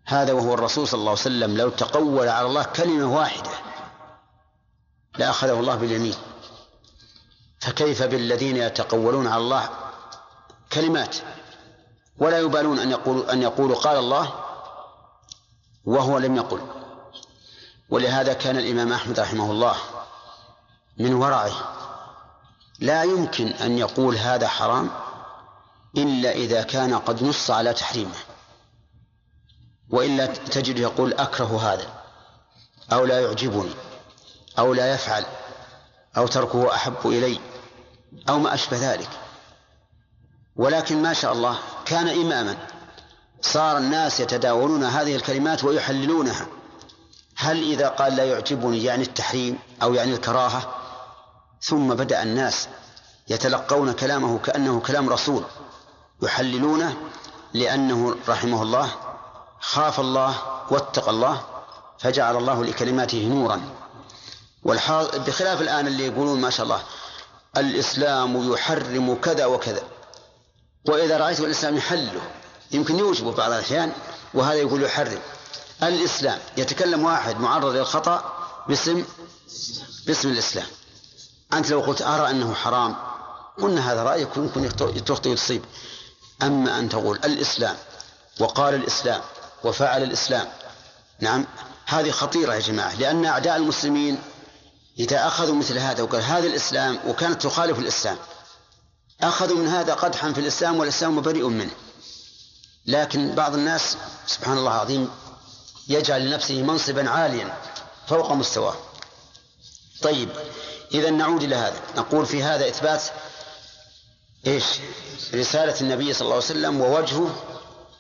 هذا وهو الرسول صلى الله عليه وسلم لو تقول على الله كلمة واحدة لأخذه الله باليمين. فكيف بالذين يتقولون على الله كلمات ولا يبالون أن يقولوا أن يقولوا قال الله وهو لم يقل. ولهذا كان الإمام أحمد رحمه الله من ورعه. لا يمكن أن يقول هذا حرام إلا إذا كان قد نص على تحريمه. وإلا تجد يقول أكره هذا أو لا يعجبني أو لا يفعل أو تركه أحب إلي أو ما أشبه ذلك. ولكن ما شاء الله كان إماما. صار الناس يتداولون هذه الكلمات ويحللونها. هل إذا قال لا يعجبني يعني التحريم أو يعني الكراهة؟ ثم بدأ الناس يتلقون كلامه كأنه كلام رسول يحللونه لأنه رحمه الله خاف الله واتقى الله فجعل الله لكلماته نورا. بخلاف الآن اللي يقولون ما شاء الله الإسلام يحرم كذا وكذا. وإذا رأيت الإسلام يحله يمكن يوجبه بعض الأحيان وهذا يقول يحرم. الإسلام يتكلم واحد معرض للخطأ باسم باسم الإسلام. أنت لو قلت أرى أنه حرام قلنا هذا رأيك يمكن تخطئ وتصيب أما أن تقول الإسلام وقال الإسلام وفعل الإسلام. نعم هذه خطيرة يا جماعة لأن أعداء المسلمين إذا أخذوا مثل هذا وقال هذا الإسلام وكانت تخالف الإسلام. أخذوا من هذا قدحا في الإسلام والإسلام بريء منه. لكن بعض الناس سبحان الله العظيم يجعل لنفسه منصبا عاليا فوق مستواه. طيب إذا نعود إلى هذا. نقول في هذا إثبات إيش؟ رسالة النبي صلى الله عليه وسلم ووجهه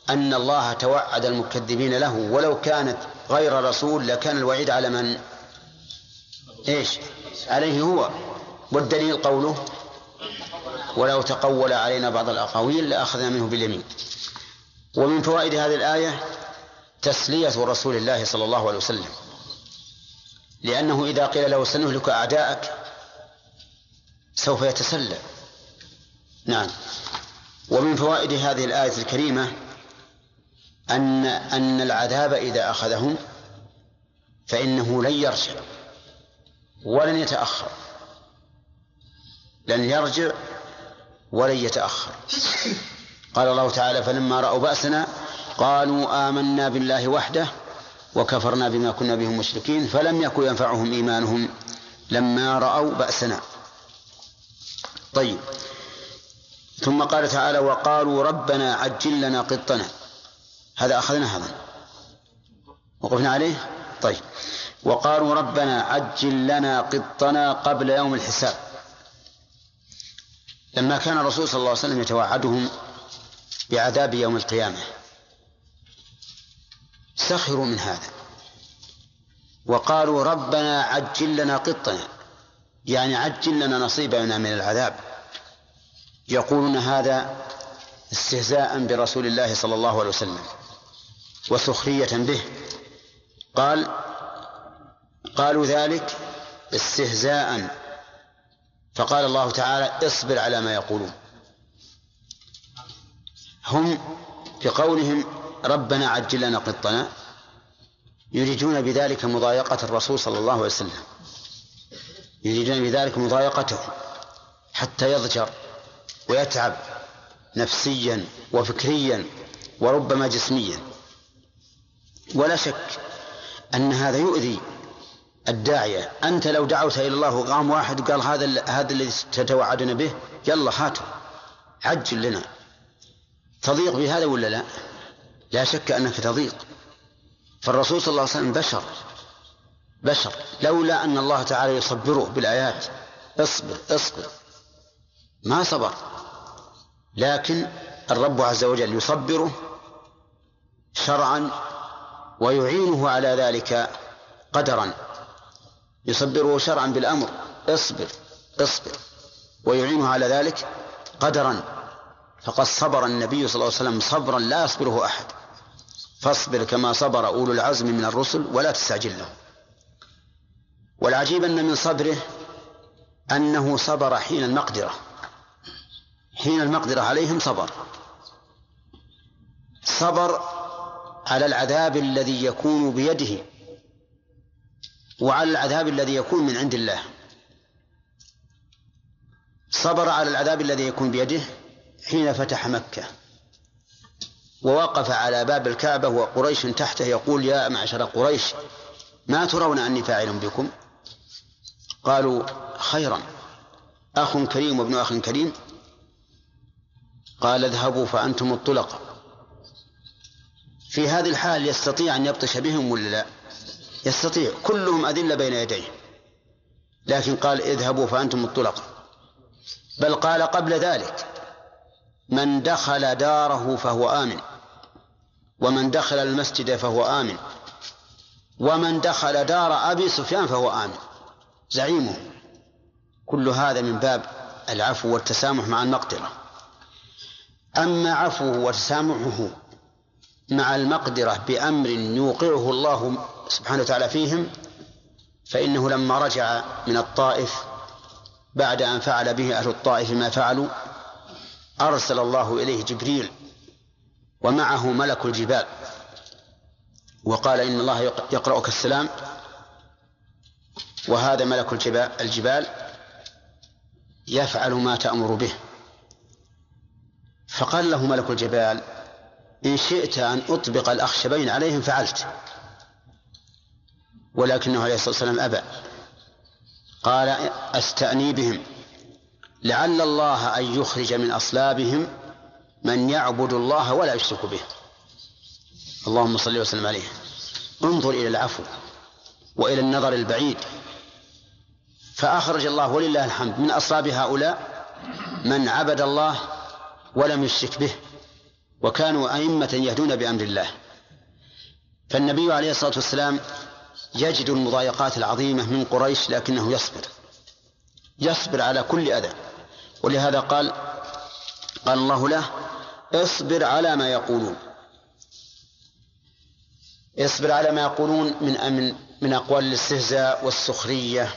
أن الله توعد المكذبين له. ولو كانت غير رسول لكان الوعيد على من؟ إيش؟ عليه هو. والدليل قوله ولو تقول علينا بعض الأقاويل لأخذنا منه باليمين. ومن فوائد هذه الآية تسلية رسول الله صلى الله عليه وسلم. لأنه إذا قيل له سنهلك أعداءك سوف يتسلى نعم. ومن فوائد هذه الآية الكريمة أن أن العذاب إذا أخذهم فإنه لن يرجع ولن يتأخر. لن يرجع ولن يتأخر. قال الله تعالى فلما رأوا بأسنا قالوا آمنا بالله وحده وكفرنا بما كنا به مشركين فلم يكن ينفعهم إيمانهم لما رأوا بأسنا. طيب. ثم قال تعالى وقالوا ربنا عجل لنا قطنا. هذا أخذنا هذا. وقفنا عليه؟ طيب. وقالوا ربنا عجل لنا قطنا قبل يوم الحساب. لما كان الرسول صلى الله عليه وسلم يتوعدهم بعذاب يوم القيامة. سخروا من هذا. وقالوا ربنا عجل لنا قطنا. يعني عجل لنا نصيبنا من العذاب. يقولون هذا استهزاء برسول الله صلى الله عليه وسلم وسخرية به. قال قالوا ذلك استهزاء. فقال الله تعالى اصبر على ما يقولون. هم بقولهم ربنا عجل لنا قطنا يريدون بذلك مضايقة الرسول صلى الله عليه وسلم. يريدون بذلك مضايقته حتى يضجر ويتعب نفسيا وفكريا وربما جسميا. ولا شك أن هذا يؤذي الداعية. أنت لو دعوت إلى الله وقام واحد وقال هذا هذا الذي تتوعدنا به يلا هاته عجل لنا. تضيق بهذا ولا لا؟ لا شك أنك تضيق فالرسول صلى الله عليه وسلم بشر. بشر. لولا أن الله تعالى يصبره بالآيات. اصبر اصبر. ما صبر. لكن الرب عز وجل يصبره شرعا ويعينه على ذلك قدرا. يصبره شرعا بالأمر. اصبر اصبر. ويعينه على ذلك قدرا. فقد صبر النبي صلى الله عليه وسلم صبرا لا يصبره أحد. فاصبر كما صبر أولو العزم من الرسل ولا تستعجل لهم. والعجيب أن من صبره أنه صبر حين المقدرة. حين المقدرة عليهم صبر. صبر على العذاب الذي يكون بيده وعلى العذاب الذي يكون من عند الله. صبر على العذاب الذي يكون بيده حين فتح مكة. ووقف على باب الكعبة وقريش تحته يقول يا معشر قريش ما ترون أني فاعل بكم؟ قالوا خيرا. أخ كريم وابن أخ كريم؟ قال اذهبوا فأنتم الطلق. في هذه الحال يستطيع أن يبطش بهم ولا لا؟ يستطيع. كلهم أذلة بين يديه. لكن قال اذهبوا فأنتم الطلق. بل قال قبل ذلك من دخل داره فهو آمن. ومن دخل المسجد فهو آمن. ومن دخل دار أبي سفيان فهو آمن. زعيمه. كل هذا من باب العفو والتسامح مع المقدرة. أما عفوه وتسامحه مع المقدرة بأمر يوقعه الله سبحانه وتعالى فيهم فإنه لما رجع من الطائف بعد أن فعل به أهل الطائف ما فعلوا أرسل الله إليه جبريل ومعه ملك الجبال وقال إن الله يقرأك السلام وهذا ملك الجبال, يفعل ما تأمر به. فقال له ملك الجبال إن شئت أن أطبق الأخشبين عليهم فعلت. ولكنه عليه الصلاة والسلام أبى. قال أستأني بهم. لعل الله أن يخرج من أصلابهم من يعبد الله ولا يشرك به. اللهم صل وسلم عليه. انظر إلى العفو وإلى النظر البعيد. فأخرج الله ولله الحمد. من أصلاب هؤلاء من عبد الله ولم يشرك به وكانوا أئمة يهدون بأمر الله. فالنبي عليه الصلاة والسلام يجد المضايقات العظيمة من قريش لكنه يصبر. يصبر على كل أذى. ولهذا قال قال الله له اصبر على ما يقولون. اصبر على ما يقولون من من من أقوال الاستهزاء والسخرية.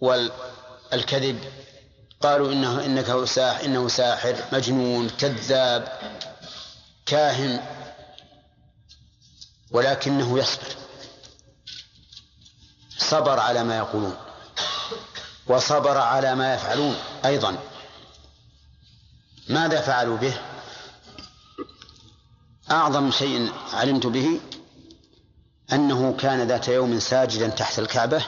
والكذب. قالوا إنه إنك ساحر إنه ساحر مجنون كذاب كاهن ولكنه يصبر. صبر على ما يقولون وصبر على ما يفعلون أيضا. ماذا فعلوا به؟ أعظم شيء علمت به أنه كان ذات يوم ساجدا تحت الكعبة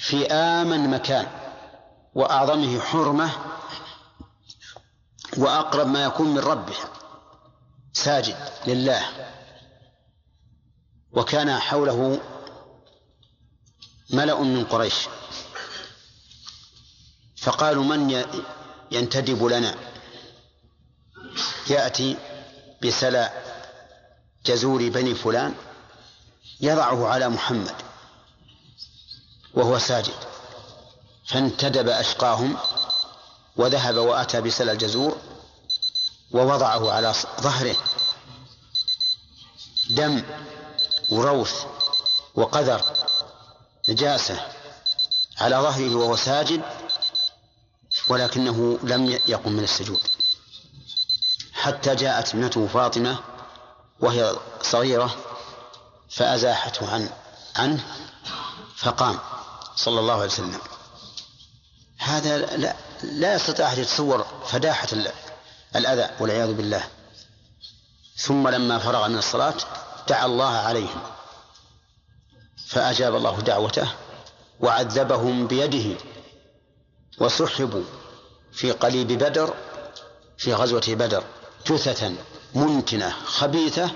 في آمن مكان وأعظمه حرمة وأقرب ما يكون من ربه ساجد لله. وكان حوله ملأ من قريش. فقالوا من ينتدب لنا؟ يأتي بسلا جزور بني فلان يضعه على محمد. وهو ساجد. فانتدب أشقاهم وذهب وأتى بسلا الجزور ووضعه على ظهره. دم وروث وقذر نجاسة على ظهره وهو ساجد ولكنه لم يقم من السجود. حتى جاءت ابنته فاطمة وهي صغيرة فأزاحته عن عنه فقام. صلى الله عليه وسلم. هذا لا, لا يستطيع أحد يتصور فداحة الأذى والعياذ بالله. ثم لما فرغ من الصلاة دعا الله عليهم. فأجاب الله دعوته وعذبهم بيده وسحبوا في قليب بدر في غزوة بدر جثة منتنة خبيثة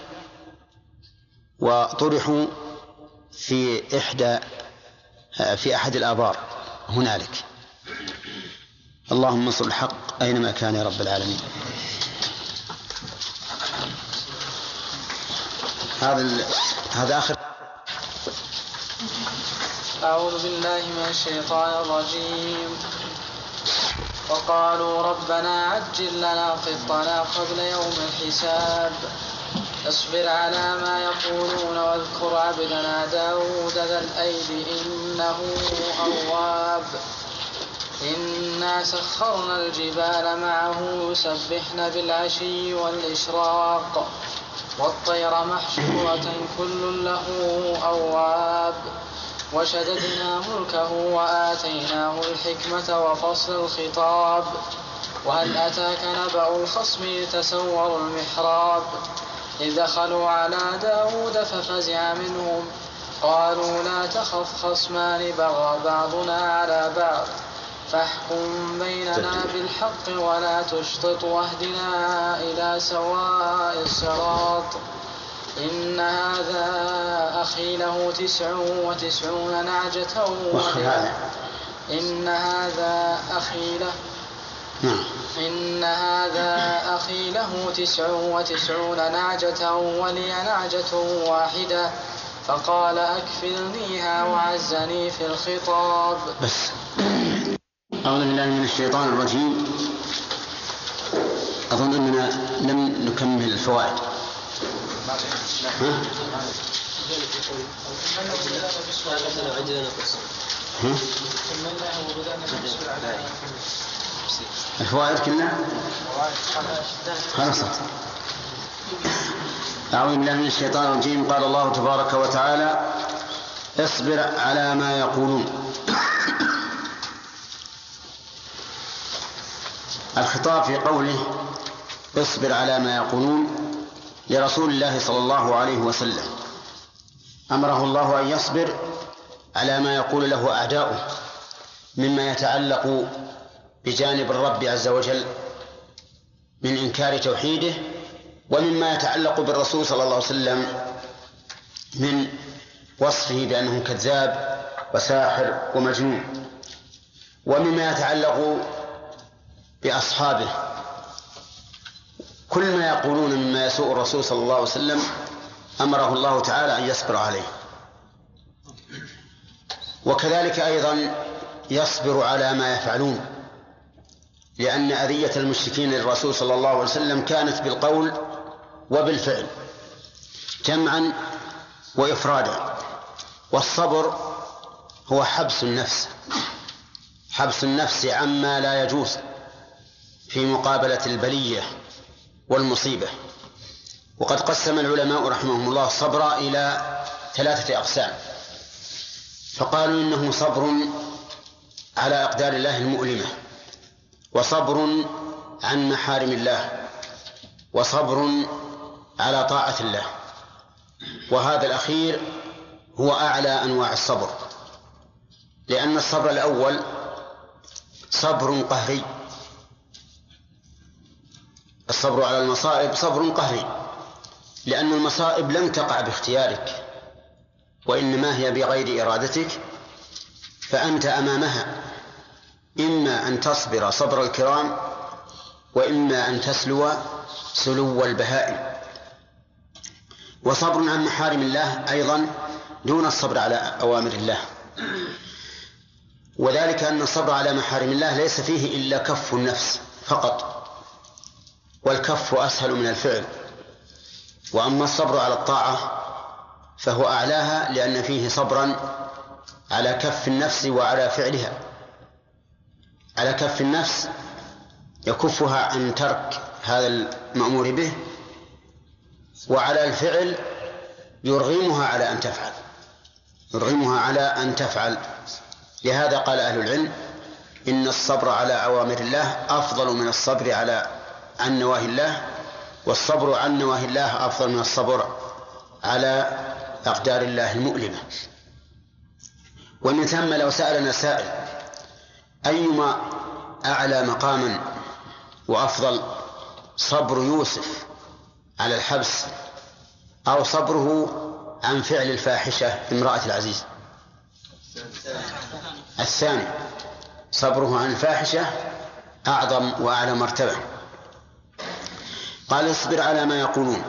وطرحوا في إحدى في أحد الآبار هنالك. اللهم انصر الحق أينما كان يا رب العالمين. هذا هذا آخر. أعوذ بالله من الشيطان الرجيم. وقالوا ربنا عجل لنا قطنا قبل يوم الحساب. اصبر على ما يقولون واذكر عبدنا داود ذا الأيد إنه أواب. إنا سخرنا الجبال معه يسبحن بالعشي والإشراق والطير محشورة كل له أواب. وشددنا ملكه وآتيناه الحكمة وفصل الخطاب. وهل أتاك نبأ الخصم تسوروا المحراب؟ إذ دخلوا على داود ففزع منهم. قالوا لا تخف خصمان بغى بعضنا على بعض. فاحكم بيننا بالحق ولا تشطط واهدنا إلى سواء الصراط. إن هذا أخي له تسع وتسعون نعجة إن هذا أخي له نعم. إن هذا أخي له تسع وتسعون نعجة ولي نعجة واحدة فقال أكفلنيها وعزني في الخطاب. بس. أعوذ بالله من الشيطان الرجيم. أظن أننا لم نكمل الفوائد. ها؟ الفوائد كلها؟ خلصت أعوذ بالله من الشيطان الرجيم. قال الله تبارك وتعالى اصبر على ما يقولون. الخطاب في قوله اصبر على ما يقولون لرسول الله صلى الله عليه وسلم. أمره الله أن يصبر على ما يقول له أعداؤه مما يتعلق بجانب الرب عز وجل من إنكار توحيده ومما يتعلق بالرسول صلى الله عليه وسلم من وصفه بأنه كذاب وساحر ومجنون ومما يتعلق بأصحابه. كل ما يقولون مما يسوء الرسول صلى الله عليه وسلم أمره الله تعالى أن يصبر عليه. وكذلك أيضا يصبر على ما يفعلون. لأن أذية المشركين للرسول صلى الله عليه وسلم كانت بالقول وبالفعل جمعا وإفرادا. والصبر هو حبس النفس حبس النفس عما لا يجوز في مقابلة البلية والمصيبة. وقد قسم العلماء رحمهم الله الصبر إلى ثلاثة أقسام. فقالوا إنه صبر على أقدار الله المؤلمة. وصبر عن محارم الله وصبر على طاعة الله. وهذا الأخير هو أعلى أنواع الصبر. لأن الصبر الأول صبر قهري. الصبر على المصائب صبر قهري. لأن المصائب لم تقع باختيارك وإنما هي بغير إرادتك فأنت أمامها. إما أن تصبر صبر الكرام وإما أن تسلو سلو البهائم. وصبر عن محارم الله أيضا دون الصبر على أوامر الله. وذلك أن الصبر على محارم الله ليس فيه إلا كف النفس فقط والكف أسهل من الفعل. وأما الصبر على الطاعة فهو أعلاها لأن فيه صبرا على كف النفس وعلى فعلها. على كف النفس يكفها عن ترك هذا المأمور به وعلى الفعل يرغمها على أن تفعل. يرغمها على أن تفعل. لهذا قال أهل العلم إن الصبر على أوامر الله أفضل من الصبر على عن نواهي الله والصبر عن نواهي الله أفضل من الصبر على أقدار الله المؤلمة. ومن ثم لو سألنا سائل أيما أعلى مقاما وأفضل صبر يوسف على الحبس أو صبره عن فعل الفاحشة امرأة العزيز. الثاني صبره عن الفاحشة أعظم وأعلى مرتبة. قال اصبر على ما يقولون.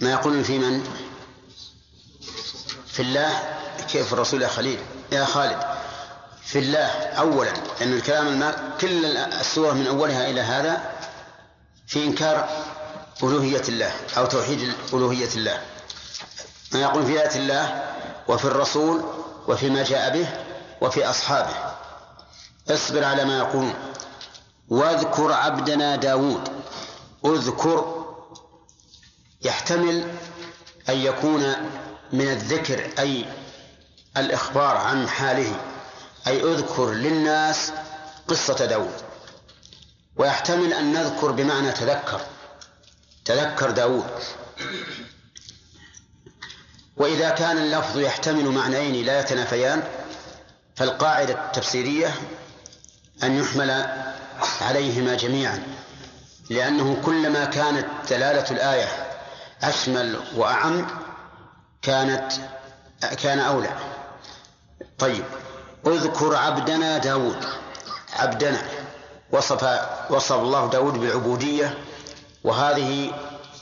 ما يقولون في من؟ في الله. كيف الرسول يا خليل؟ يا خالد. في الله أولا لأن الكلام الماء كل السورة من أولها إلى هذا في إنكار ألوهية الله أو توحيد ألوهية الله. ما يقول في آية الله وفي الرسول وفيما جاء به وفي أصحابه. اصبر على ما يقولون. واذكر عبدنا داود. اذكر يحتمل أن يكون من الذكر أي الإخبار عن حاله. أي أذكر للناس قصة داود. ويحتمل أن نذكر بمعنى تذكر. تذكر داود. وإذا كان اللفظ يحتمل معنيين لا يتنافيان فالقاعدة التفسيرية أن يحمل عليهما جميعا لأنه كلما كانت دلالة الآية أشمل وأعم كانت كان أولى. طيب. اذكر عبدنا داود. عبدنا. وصف وصف الله داود بالعبودية وهذه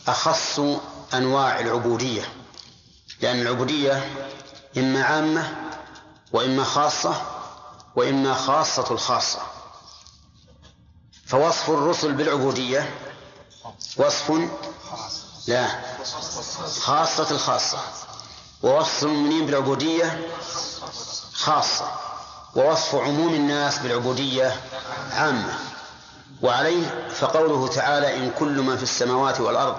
أخص أنواع العبودية لأن العبودية إما عامة وإما خاصة وإما خاصة الخاصة. فوصف الرسل بالعبودية وصف لا خاصة الخاصة. ووصف المؤمنين بالعبودية خاصة. ووصف عموم الناس بالعبودية عامة. وعليه فقوله تعالى إن كل من في السماوات والأرض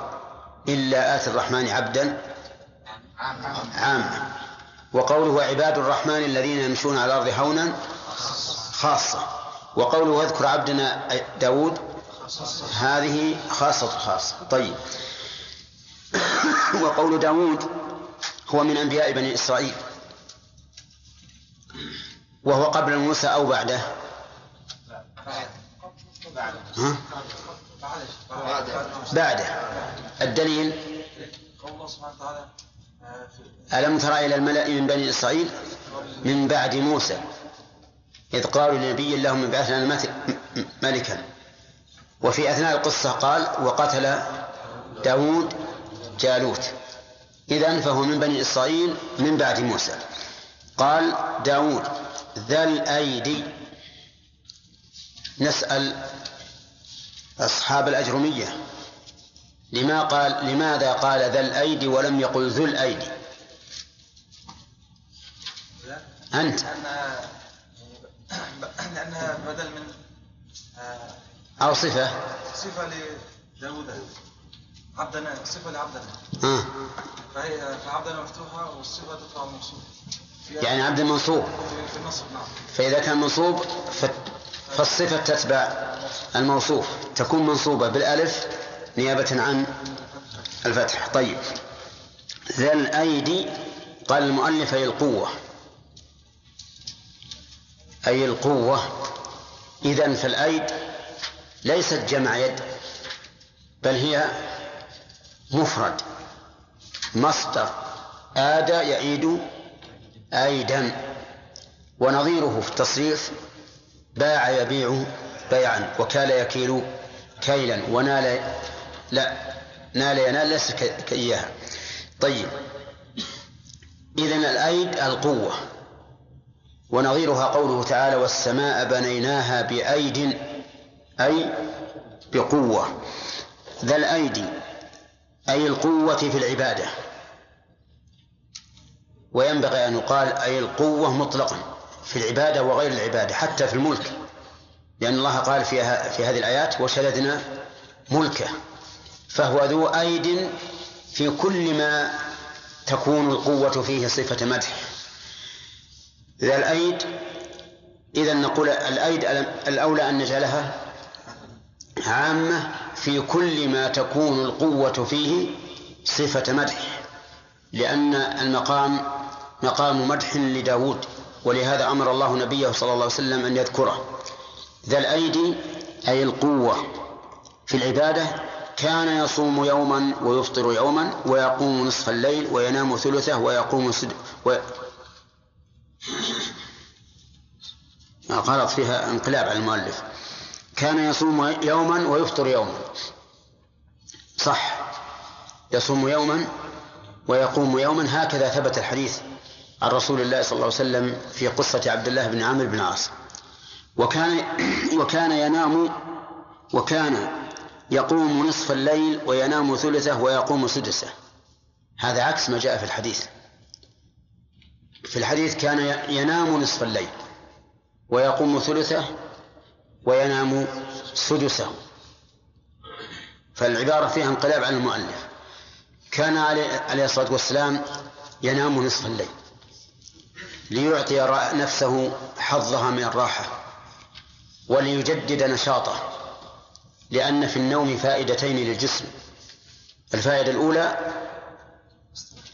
إلا آتي الرحمن عبدا عامة. وقوله عباد الرحمن الذين يمشون على الأرض هونا خاصة. وقوله واذكر عبدنا داود هذه خاصة خاصة. طيب. وقول داود هو من أنبياء بني إسرائيل. وهو قبل موسى أو بعده؟ ها؟ بعده. الدليل؟ ألم ترى إلى الملأ من بني إسرائيل؟ من بعد موسى. إذ قالوا لنبي اللهم ابعث لنا ملكا. وفي أثناء القصة قال وقتل داود جالوت. إذن فهو من بني إسرائيل من بعد موسى. قال داود. ذا الأيدي. نسأل أصحاب الأجرمية. لما قال لماذا قال ذا الأيدي ولم يقل ذو الأيدي؟ أنت. لأنها بدل من آه، أو صفة. صفة لداود عبدنا صفة لعبدنا. آه. فهي فعبدنا مفتوحة والصفة تطلع موصوف يعني عبد منصوب فإذا كان منصوب فالصفة تتبع الموصوف. تكون منصوبة بالألف نيابة عن الفتح. طيب. ذا الأيدي قال المؤلف أي القوة. أي القوة. إذا فالأيد ليست جمع يد بل هي مفرد. مصدر. آدى يعيد أيدا ونظيره في التصريف باع يبيع بيعا وكال يكيل كيلا ونال لا نال ينال ليس كإياها. طيب. إذن الأيد القوة. ونظيرها قوله تعالى والسماء بنيناها بأيد أي بقوة. ذا الأيدي أي القوة في العبادة. وينبغي أن يقال أي القوة مطلقا في العبادة وغير العبادة حتى في الملك. لأن الله قال فيها في هذه الآيات وشددنا ملكه. فهو ذو أيد في كل ما تكون القوة فيه صفة مدح. ذا الأيد إذا نقول الأيد الأولى أن نجعلها عامة في كل ما تكون القوة فيه صفة مدح. لأن المقام مقام مدح لداود ولهذا أمر الله نبيه صلى الله عليه وسلم أن يذكره. ذا الأيدي أي القوة في العبادة كان يصوم يوما ويفطر يوما ويقوم نصف الليل وينام ثلثه ويقوم سد و... غلط فيها انقلاب على المؤلف. كان يصوم يوما ويفطر يوما. صح. يصوم يوما ويقوم يوما هكذا ثبت الحديث. عن رسول الله صلى الله عليه وسلم في قصة عبد الله بن عامر بن العاص. وكان وكان ينام وكان يقوم نصف الليل وينام ثلثه ويقوم سدسه. هذا عكس ما جاء في الحديث. في الحديث كان ينام نصف الليل ويقوم ثلثه وينام سدسه. فالعبارة فيها انقلاب على المؤلف. كان عليه الصلاة والسلام ينام نصف الليل. ليعطي نفسه حظها من الراحة وليجدد نشاطه لأن في النوم فائدتين للجسم. الفائدة الأولى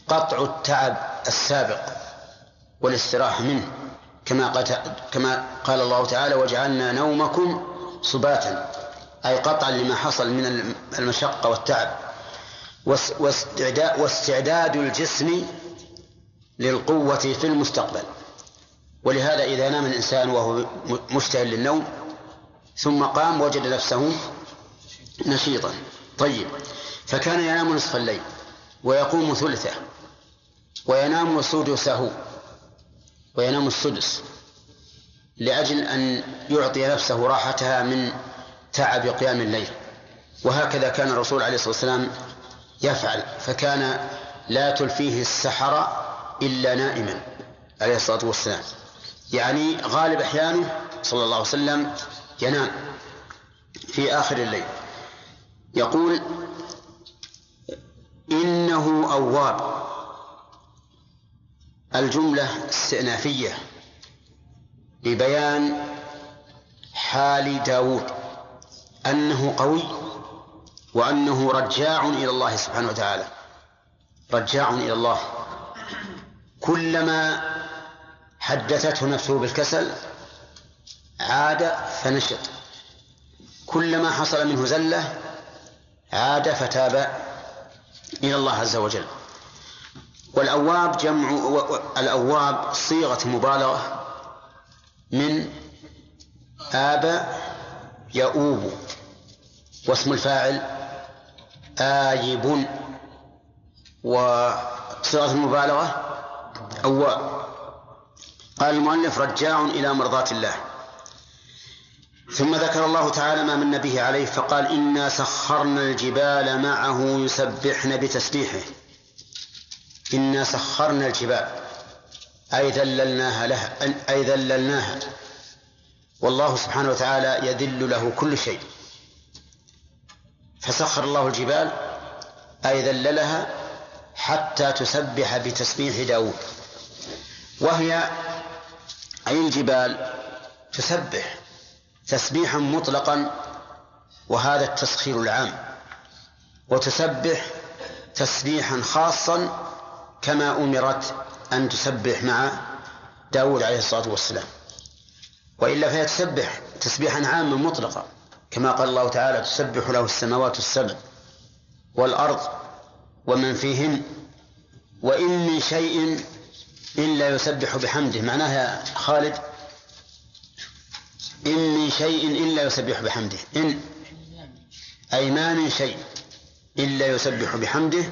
قطع التعب السابق والاستراحة منه كما كما قال الله تعالى وجعلنا نومكم سباتا أي قطعا لما حصل من المشقة والتعب. واستعداد, الجسم للقوة في المستقبل. ولهذا إذا نام الإنسان وهو مشتهل للنوم ثم قام وجد نفسه نشيطا. طيب فكان ينام نصف الليل ويقوم ثلثه وينام سدسه وينام السدس لأجل أن يعطي نفسه راحتها من تعب قيام الليل. وهكذا كان الرسول عليه الصلاة والسلام يفعل. فكان لا تلفيه السحر إلا نائما عليه الصلاة والسلام. يعني غالب أحيانه صلى الله عليه وسلم ينام في آخر الليل. يقول إنه أواب. الجملة استئنافية لبيان حال داود أنه قوي وأنه رجاع إلى الله سبحانه وتعالى. رجاع إلى الله. كلما حدثته نفسه بالكسل عاد فنشط. كلما حصل منه زلة عاد فتاب إلى الله عز وجل. والأواب جمع الأواب صيغة مبالغة من آب يؤوب واسم الفاعل آيب وصيغة المبالغة أواب قال المؤلف رجاع إلى مرضاة الله. ثم ذكر الله تعالى ما من به عليه فقال إنا سخرنا الجبال معه يسبحن بتسبيحه. إنا سخرنا الجبال. أي ذللناها لها أي ذللناها. والله سبحانه وتعالى يذل له كل شيء. فسخر الله الجبال أي ذللها حتى تسبح بتسبيح داود. وهي أي الجبال تسبح تسبيحا مطلقا وهذا التسخير العام. وتسبح تسبيحا خاصا كما أمرت أن تسبح مع داود عليه الصلاة والسلام. وإلا فهي تسبح تسبيحا عاما مطلقا كما قال الله تعالى تسبح له السماوات السبع والأرض ومن فيهن وإن من شيء إلا يسبح بحمده. معناها خالد إن من شيء إلا يسبح بحمده. إن أي ما من شيء إلا يسبح بحمده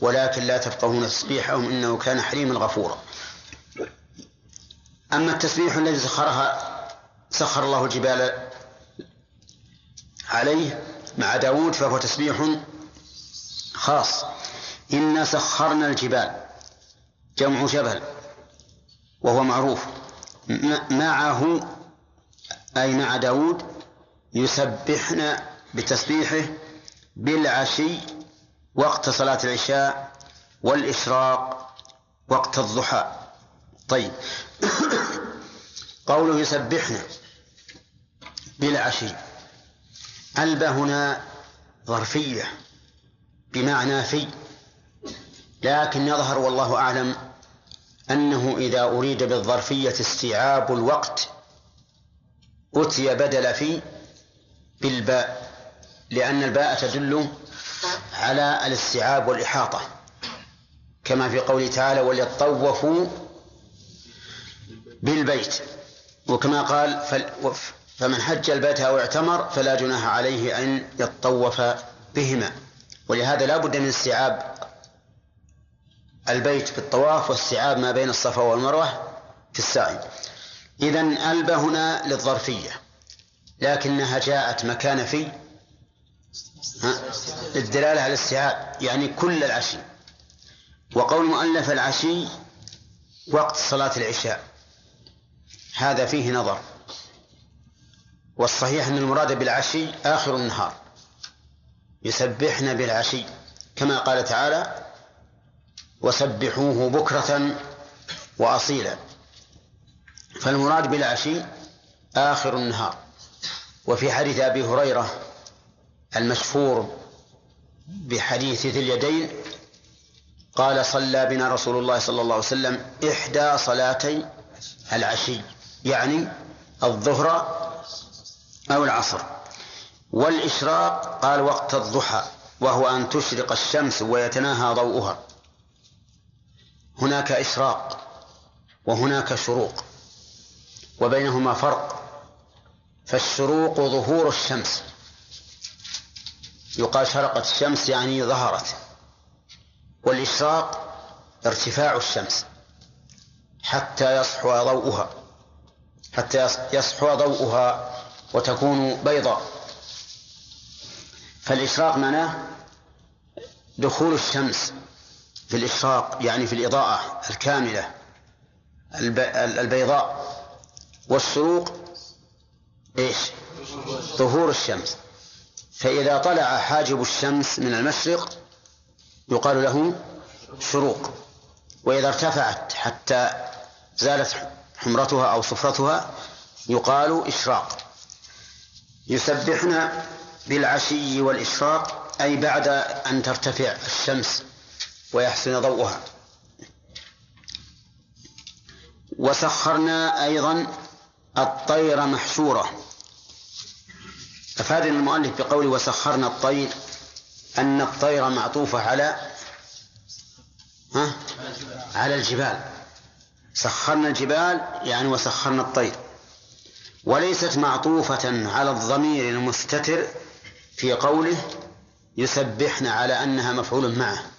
ولكن لا تفقهون تسبيحهم إنه كان حليما غفورا. أما التسبيح الذي سخرها سخر الله الجبال عليه مع داود فهو تسبيح خاص. إنا سخرنا الجبال جمع جبل. وهو معروف. معه أي مع داود يسبحن بتسبيحه بالعشي وقت صلاة العشاء والإشراق وقت الضحى. طيب. قوله يسبحنا بالعشي. ألبى هنا ظرفية بمعنى في لكن يظهر والله أعلم أنه إذا أريد بالظرفية استيعاب الوقت أتي بدل في بالباء لأن الباء تدل على الاستيعاب والإحاطة. كما في قوله تعالى وليطوفوا بالبيت وكما قال فمن حج البيت أو اعتمر فلا جناح عليه أن يطوف بهما. ولهذا لا بد من استيعاب البيت في الطواف واستيعاب ما بين الصفا والمروة في السعي. إذا ألبى هنا للظرفية لكنها جاءت مكان في للدلالة على الاستيعاب يعني كل العشي. وقول مؤلف العشي وقت صلاة العشاء. هذا فيه نظر. والصحيح أن المراد بالعشي آخر النهار. يسبحن بالعشي كما قال تعالى وسبحوه بكرة وأصيلا. فالمراد بالعشي آخر النهار. وفي حديث أبي هريرة المشهور بحديث ذي اليدين قال صلى بنا رسول الله صلى الله عليه وسلم إحدى صلاتي العشي يعني الظهر أو العصر. والإشراق قال وقت الضحى وهو أن تشرق الشمس ويتناهى ضوءها. هناك إشراق وهناك شروق وبينهما فرق فالشروق ظهور الشمس. يقال شرقت الشمس يعني ظهرت والإشراق ارتفاع الشمس حتى يصحو ضوءها حتى يصحو ضوءها وتكون بيضاء. فالإشراق معناه دخول الشمس في الإشراق يعني في الإضاءة الكاملة البيضاء والشروق إيش؟ ظهور الشمس. فإذا طلع حاجب الشمس من المشرق يقال له شروق. وإذا ارتفعت حتى زالت حمرتها أو صفرتها يقال إشراق. يسبحنا بالعشي والإشراق أي بعد أن ترتفع الشمس ويحسن ضوءها. وسخرنا أيضا الطير محشورة أفادنا المؤلف بقول وسخرنا الطير أن الطير معطوفة على ها؟ على الجبال. سخرنا الجبال يعني وسخرنا الطير. وليست معطوفة على الضمير المستتر في قوله يسبحن على أنها مفعول معه.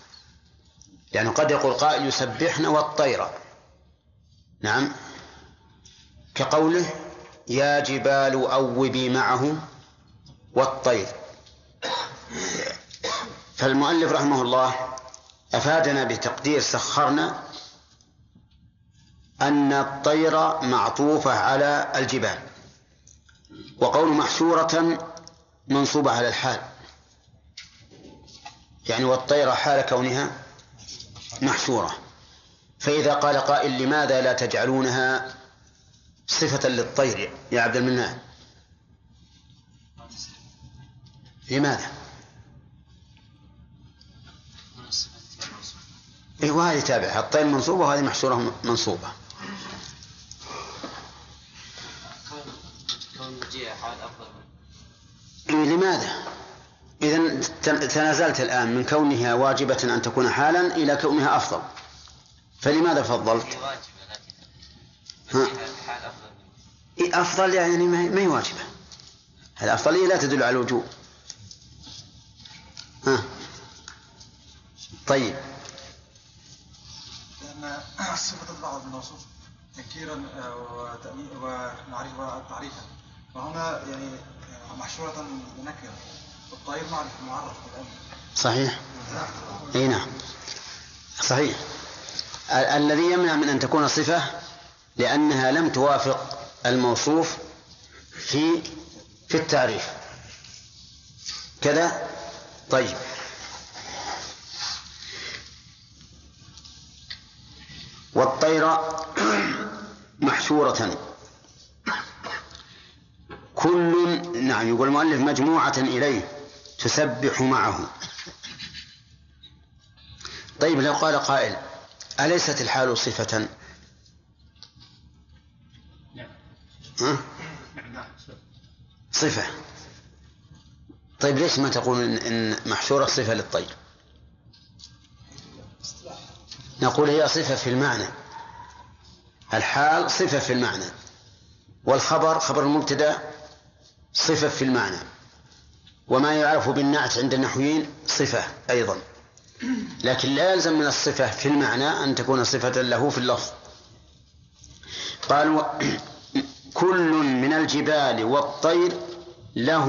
يعني قد يقول قائل يسبحن والطير. نعم. كقوله يا جبال أوبي معه والطير. فالمؤلف رحمه الله أفادنا بتقدير سخرنا أن الطير معطوفة على الجبال وقول محشورة منصوبة على الحال. يعني والطير حال كونها محشورة فإذا قال قائل لماذا لا تجعلونها صفة للطير يا عبد المنان؟ لماذا؟ إيه وهذه تابعة. الطير منصوبة وهذه محشورة منصوبة. إيه لماذا؟ إذا تنازلت الآن من كونها واجبة أن تكون حالا إلى كونها أفضل. فلماذا فضلت؟ ها؟ إيه أفضل يعني ما هي واجبة. الأفضلية لا تدل على الوجوب. ها؟ طيب. لأن صفة البعض الموصوف تنكيرا ومعرفة وتعريفا. وهنا يعني محشورة بنكرة صحيح. إي نعم. صحيح. الذي يمنع من أن تكون صفة لأنها لم توافق الموصوف في في التعريف. كذا؟ طيب. والطير محشورة. كل نعم يقول المؤلف مجموعة إليه. تسبح معه. طيب لو قال قائل أليست الحال صفة؟ ها؟ صفة. طيب ليش ما تقول إن, إن محشورة صفة للطير نقول هي صفة في المعنى. الحال صفة في المعنى. والخبر خبر المبتدأ صفة في المعنى. وما يعرف بالنعت عند النحويين صفة أيضا. لكن لا يلزم من الصفة في المعنى أن تكون صفة له في اللفظ. قال كل من الجبال والطير له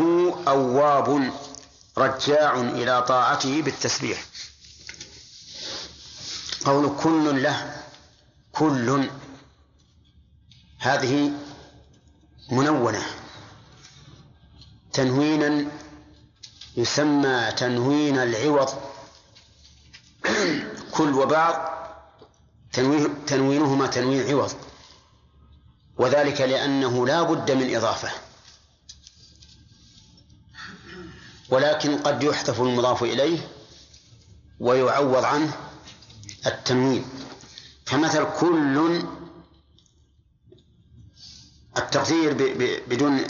أواب رجاع إلى طاعته بالتسبيح. قول كل له كل هذه منونة. تنوينا يسمى تنوين العوض. كل وبعض تنوينهما تنوين عوض. وذلك لأنه لا بد من إضافة. ولكن قد يحذف المضاف إليه ويعوض عنه التنوين. فمثل كل التقدير بدون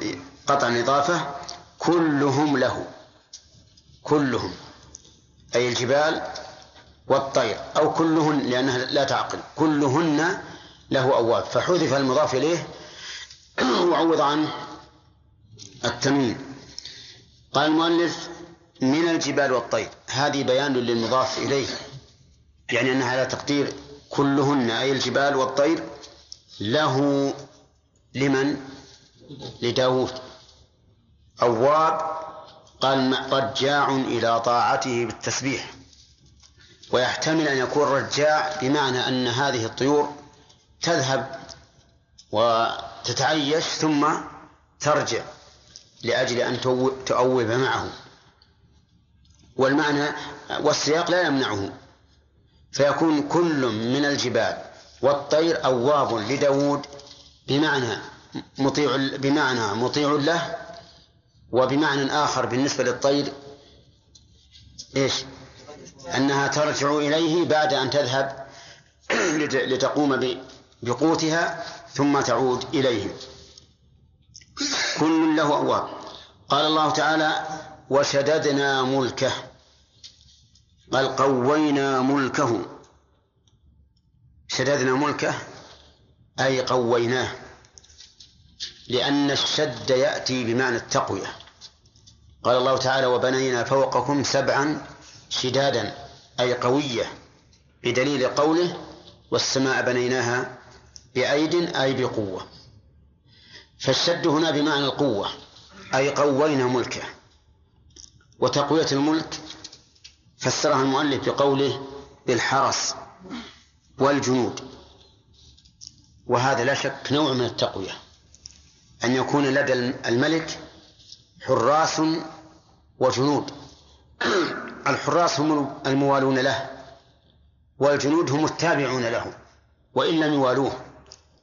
قطع إضافة كلهم له. كلهم أي الجبال والطير أو كلهن لأنها لا تعقل كلهن له أواب. فحذف المضاف إليه وعوض عنه التنوين قال المؤلف من الجبال والطير. هذه بيان للمضاف إليه يعني أنها على تقدير. كلهن أي الجبال والطير له لمن؟ لداود أواب. قال رجاع إلى طاعته بالتسبيح. ويحتمل أن يكون رجاع بمعنى أن هذه الطيور تذهب وتتعيش ثم ترجع لأجل أن تؤوب معه. والمعنى والسياق لا يمنعه. فيكون كل من الجبال والطير أواب لداود بمعنى مطيع بمعنى مطيع له وبمعنى آخر بالنسبة للطير إيش؟ أنها ترجع إليه بعد أن تذهب لتقوم بقوتها ثم تعود إليه. كل له أواب قال الله تعالى وشددنا ملكه قال قوينا ملكه شددنا ملكه أي قويناه لأن الشد يأتي بمعنى التقوية. قال الله تعالى وبنينا فوقكم سبعا شدادا أي قوية بدليل قوله والسماء بنيناها بأيد أي بقوة. فالشد هنا بمعنى القوة أي قوينا ملكه. وتقوية الملك فسرها المؤلف بقوله بالحرس والجنود. وهذا لا شك نوع من التقوية أن يكون لدى الملك حراس وجنود. الحراس هم الموالون له والجنود هم التابعون له وإن لم يوالوه.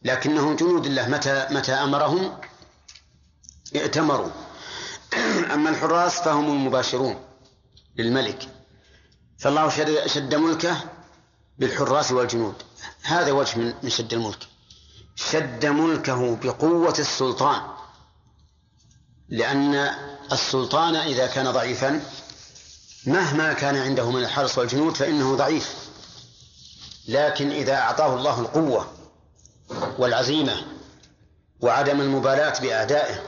لكنهم جنود الله متى متى أمرهم؟ ائتمروا. أما الحراس فهم المباشرون للملك. فالله شد, شد ملكه بالحراس والجنود. هذا وجه من شد الملك. شد ملكه بقوة السلطان. لأن السلطان إذا كان ضعيفا مهما كان عنده من الحرس والجنود فإنه ضعيف. لكن إذا أعطاه الله القوة والعزيمة وعدم المبالاة بأعدائه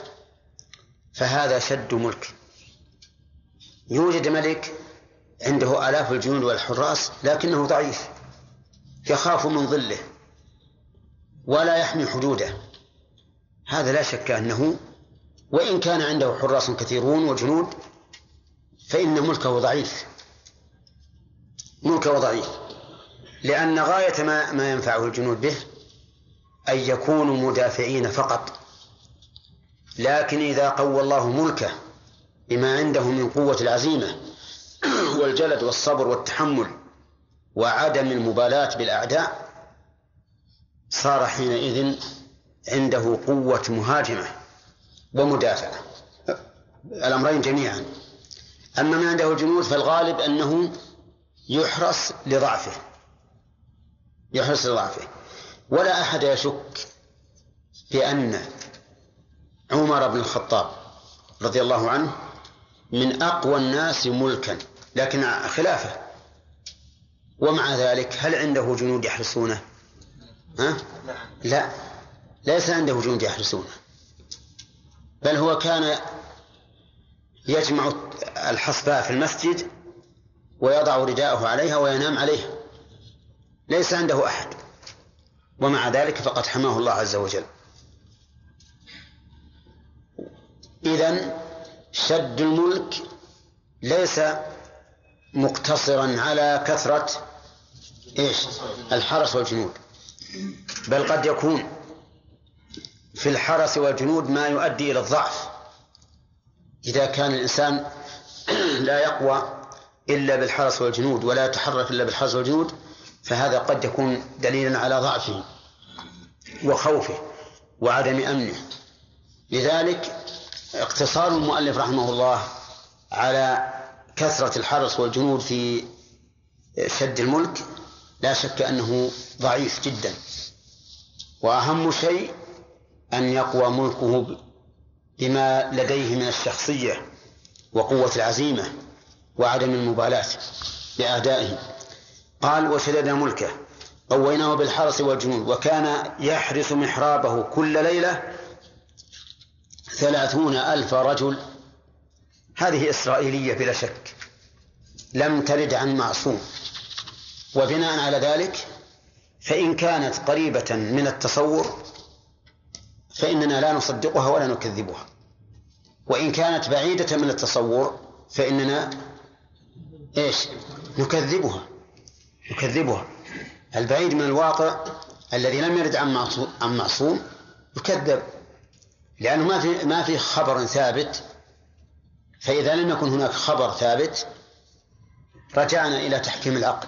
فهذا شد ملك. يوجد ملك عنده آلاف الجنود والحراس لكنه ضعيف يخاف من ظله ولا يحمي حدوده. هذا لا شك أنه وإن كان عنده حراس كثيرون وجنود فإن ملكه ضعيف. ملكه ضعيف. لأن غاية ما, ما ينفعه الجنود به أن يكونوا مدافعين فقط. لكن إذا قوى الله ملكه بما عنده من قوة العزيمة والجلد والصبر والتحمل وعدم المبالاة بالأعداء صار حينئذ عنده قوة مهاجمة. ومدافعة. الأمرين جميعا. أما ما عنده الجنود فالغالب أنه يحرص لضعفه. يحرص لضعفه. ولا أحد يشك بأن عمر بن الخطاب رضي الله عنه من أقوى الناس ملكا. لكن خلافه. ومع ذلك هل عنده جنود يحرسونه؟ ها؟ لا. ليس عنده جنود يحرسونه بل هو كان يجمع الحصباء في المسجد ويضع رداءه عليها وينام عليها ليس عنده أحد. ومع ذلك فقد حماه الله عز وجل. إذن شد الملك ليس مقتصرا على كثرة إيش؟ الحرس والجنود بل قد يكون. في الحرس والجنود ما يؤدي إلى الضعف. إذا كان الإنسان لا يقوى إلا بالحرس والجنود ولا يتحرك إلا بالحرس والجنود فهذا قد يكون دليلا على ضعفه وخوفه وعدم أمنه. لذلك اقتصار المؤلف رحمه الله على كثرة الحرس والجنود في شد الملك لا شك أنه ضعيف جدا. وأهم شيء أن يقوى ملكه بما لديه من الشخصية وقوة العزيمة وعدم المبالاة لأعدائه. قال وشددنا ملكه قويناه بالحرس والجنود وكان يحرس محرابه كل ليلة ثلاثون ألف رجل. هذه إسرائيلية بلا شك. لم ترد عن معصوم. وبناء على ذلك فإن كانت قريبة من التصور فإننا لا نصدقها ولا نكذبها. وإن كانت بعيدة من التصور فإننا إيش؟ نكذبها. نكذبها. البعيد من الواقع الذي لم يرد عن معصوم, عن معصوم يكذب. لأنه ما في ما في خبر ثابت. فإذا لم يكن هناك خبر ثابت رجعنا إلى تحكيم العقل.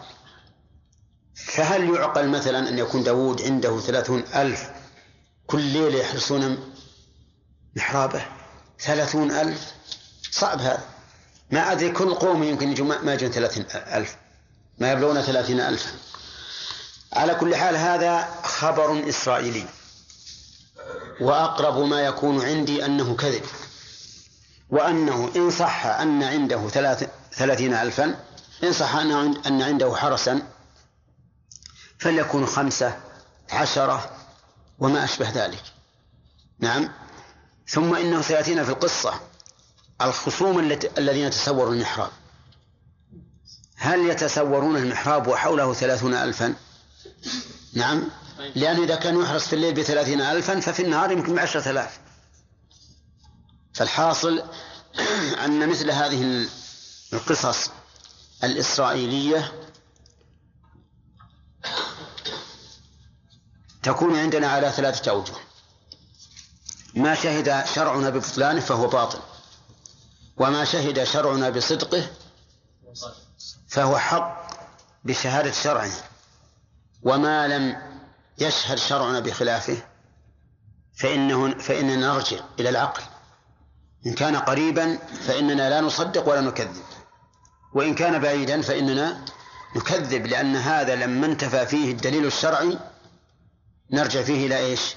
فهل يعقل مثلا أن يكون داود عنده ثلاثون ألف كل ليلة يحرسون محرابه. ثلاثون ألف. صعب هذا. ما أدري كل قوم يمكن يجوا ما يجون ثلاثين ألف. ما يبلغون ثلاثين ألفا. على كل حال هذا خبر إسرائيلي. وأقرب ما يكون عندي أنه كذب. وأنه إن صح أن عنده ثلاثين ألفا إن صح أن عنده حرسا فليكون خمسة عشرة وما أشبه ذلك. نعم. ثم إنه سيأتينا في القصة الخصوم الذين تسوروا المحراب. هل يتسورون المحراب وحوله ثلاثون ألفا؟ نعم. لأنه إذا كان يحرس في الليل بثلاثين ألفا ففي النهار يمكن بعشرة آلاف. فالحاصل أن مثل هذه القصص الإسرائيلية تكون عندنا على ثلاثة أوجه. ما شهد شرعنا ببطلانه فهو باطل. وما شهد شرعنا بصدقه فهو حق بشهادة شرعنا وما لم يشهد شرعنا بخلافه فإنه فإننا نرجع إلى العقل. إن كان قريبا فإننا لا نصدق ولا نكذب. وإن كان بعيدا فإننا نكذب لأن هذا لما انتفى فيه الدليل الشرعي نرجع فيه إلى إيش؟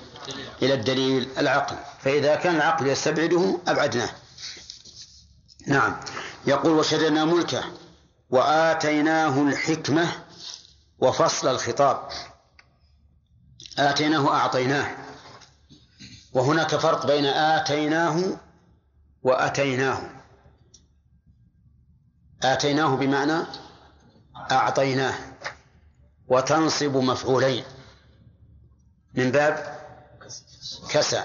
إلى الدليل العقل. فإذا كان العقل يستبعده أبعدناه. نعم. يقول وشددنا ملكه وآتيناه الحكمة وفصل الخطاب. آتيناه أعطيناه. وهناك فرق بين آتيناه وأتيناه. آتيناه بمعنى أعطيناه. وتنصب مفعولين. من باب كسى.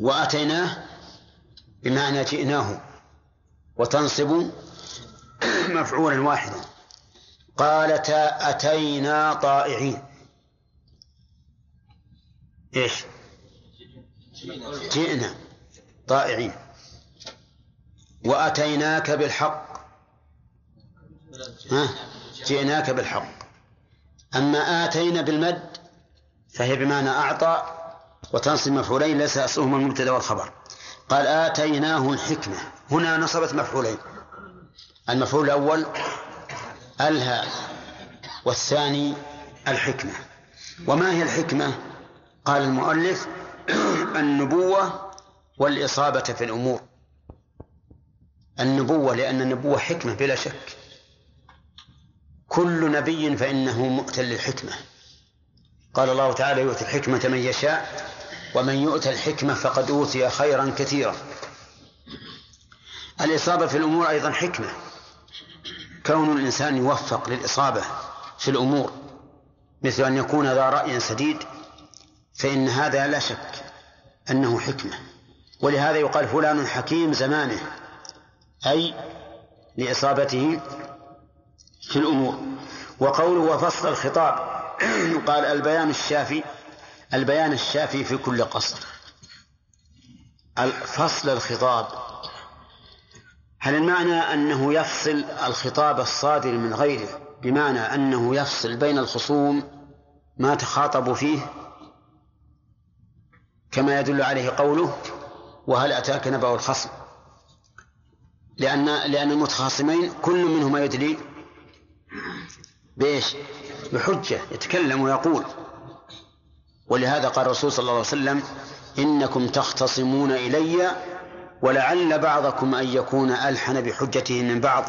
وأتيناه بمعنى جئناه وتنصب مفعولا واحدا. قالتا أتينا طائعين. إيش؟ جئنا طائعين. وأتيناك بالحق. ها؟ جئناك بالحق. أما آتينا بالمد فهي بمعنى أعطى وتنصب مفعولين ليس أصلهما المبتدأ والخبر. قال آتيناه الحكمة. هنا نصبت مفعولين. المفعول الأول ألها والثاني الحكمة. وما هي الحكمة؟ قال المؤلف النبوة والإصابة في الأمور. النبوة لأن النبوة حكمة بلا شك. كل نبي فإنه مؤتى للحكمة. قال الله تعالى يؤتي الحكمة من يشاء ومن يؤتى الحكمة فقد أوتي خيرا كثيرا. الإصابة في الأمور أيضا حكمة. كون الإنسان يوفق للإصابة في الأمور مثل أن يكون ذا رأي سديد فإن هذا لا شك أنه حكمة. ولهذا يقال فلان حكيم زمانه أي لإصابته في الأمور. وقوله وفصل الخطاب. يقال البيان الشافي البيان الشافي في كل قصر. فصل الخطاب. هل المعنى أنه يفصل الخطاب الصادر من غيره بمعنى أنه يفصل بين الخصوم ما تخاطبوا فيه؟ كما يدل عليه قوله وهل أتاك نبأ الخصم؟ لأن لأن المتخاصمين كل منهما يدلي بإيش؟ بحجة يتكلم ويقول. ولهذا قال الرسول صلى الله عليه وسلم إنكم تختصمون إلي ولعل بعضكم أن يكون ألحن بحجته من بعض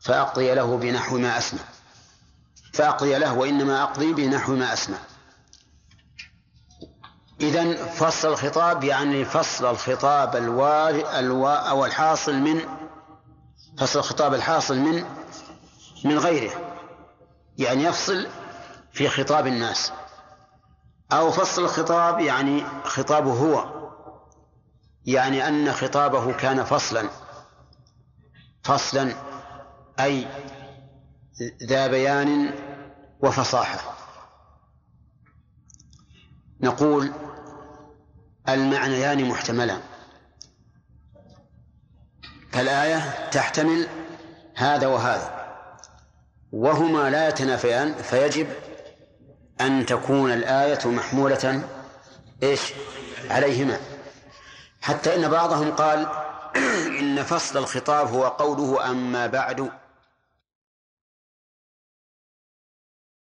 فأقضي له بنحو ما أسمع. فأقضي له وإنما أقضي بنحو ما أسمع. إذا فصل الخطاب يعني فصل الخطاب الوارئ الوا أو الحاصل من فصل الخطاب الحاصل من من غيره. يعني يفصل في خطاب الناس أو فصل الخطاب يعني خطابه هو يعني أن خطابه كان فصلا. فصلا أي ذا بيان وفصاحة. نقول المعنيان محتملان. فالآية تحتمل هذا وهذا. وهما لا يتنافيان فيجب أن تكون الآية محمولة إيش؟ عليهما. حتى إن بعضهم قال إن فصل الخطاب هو قوله أما بعد.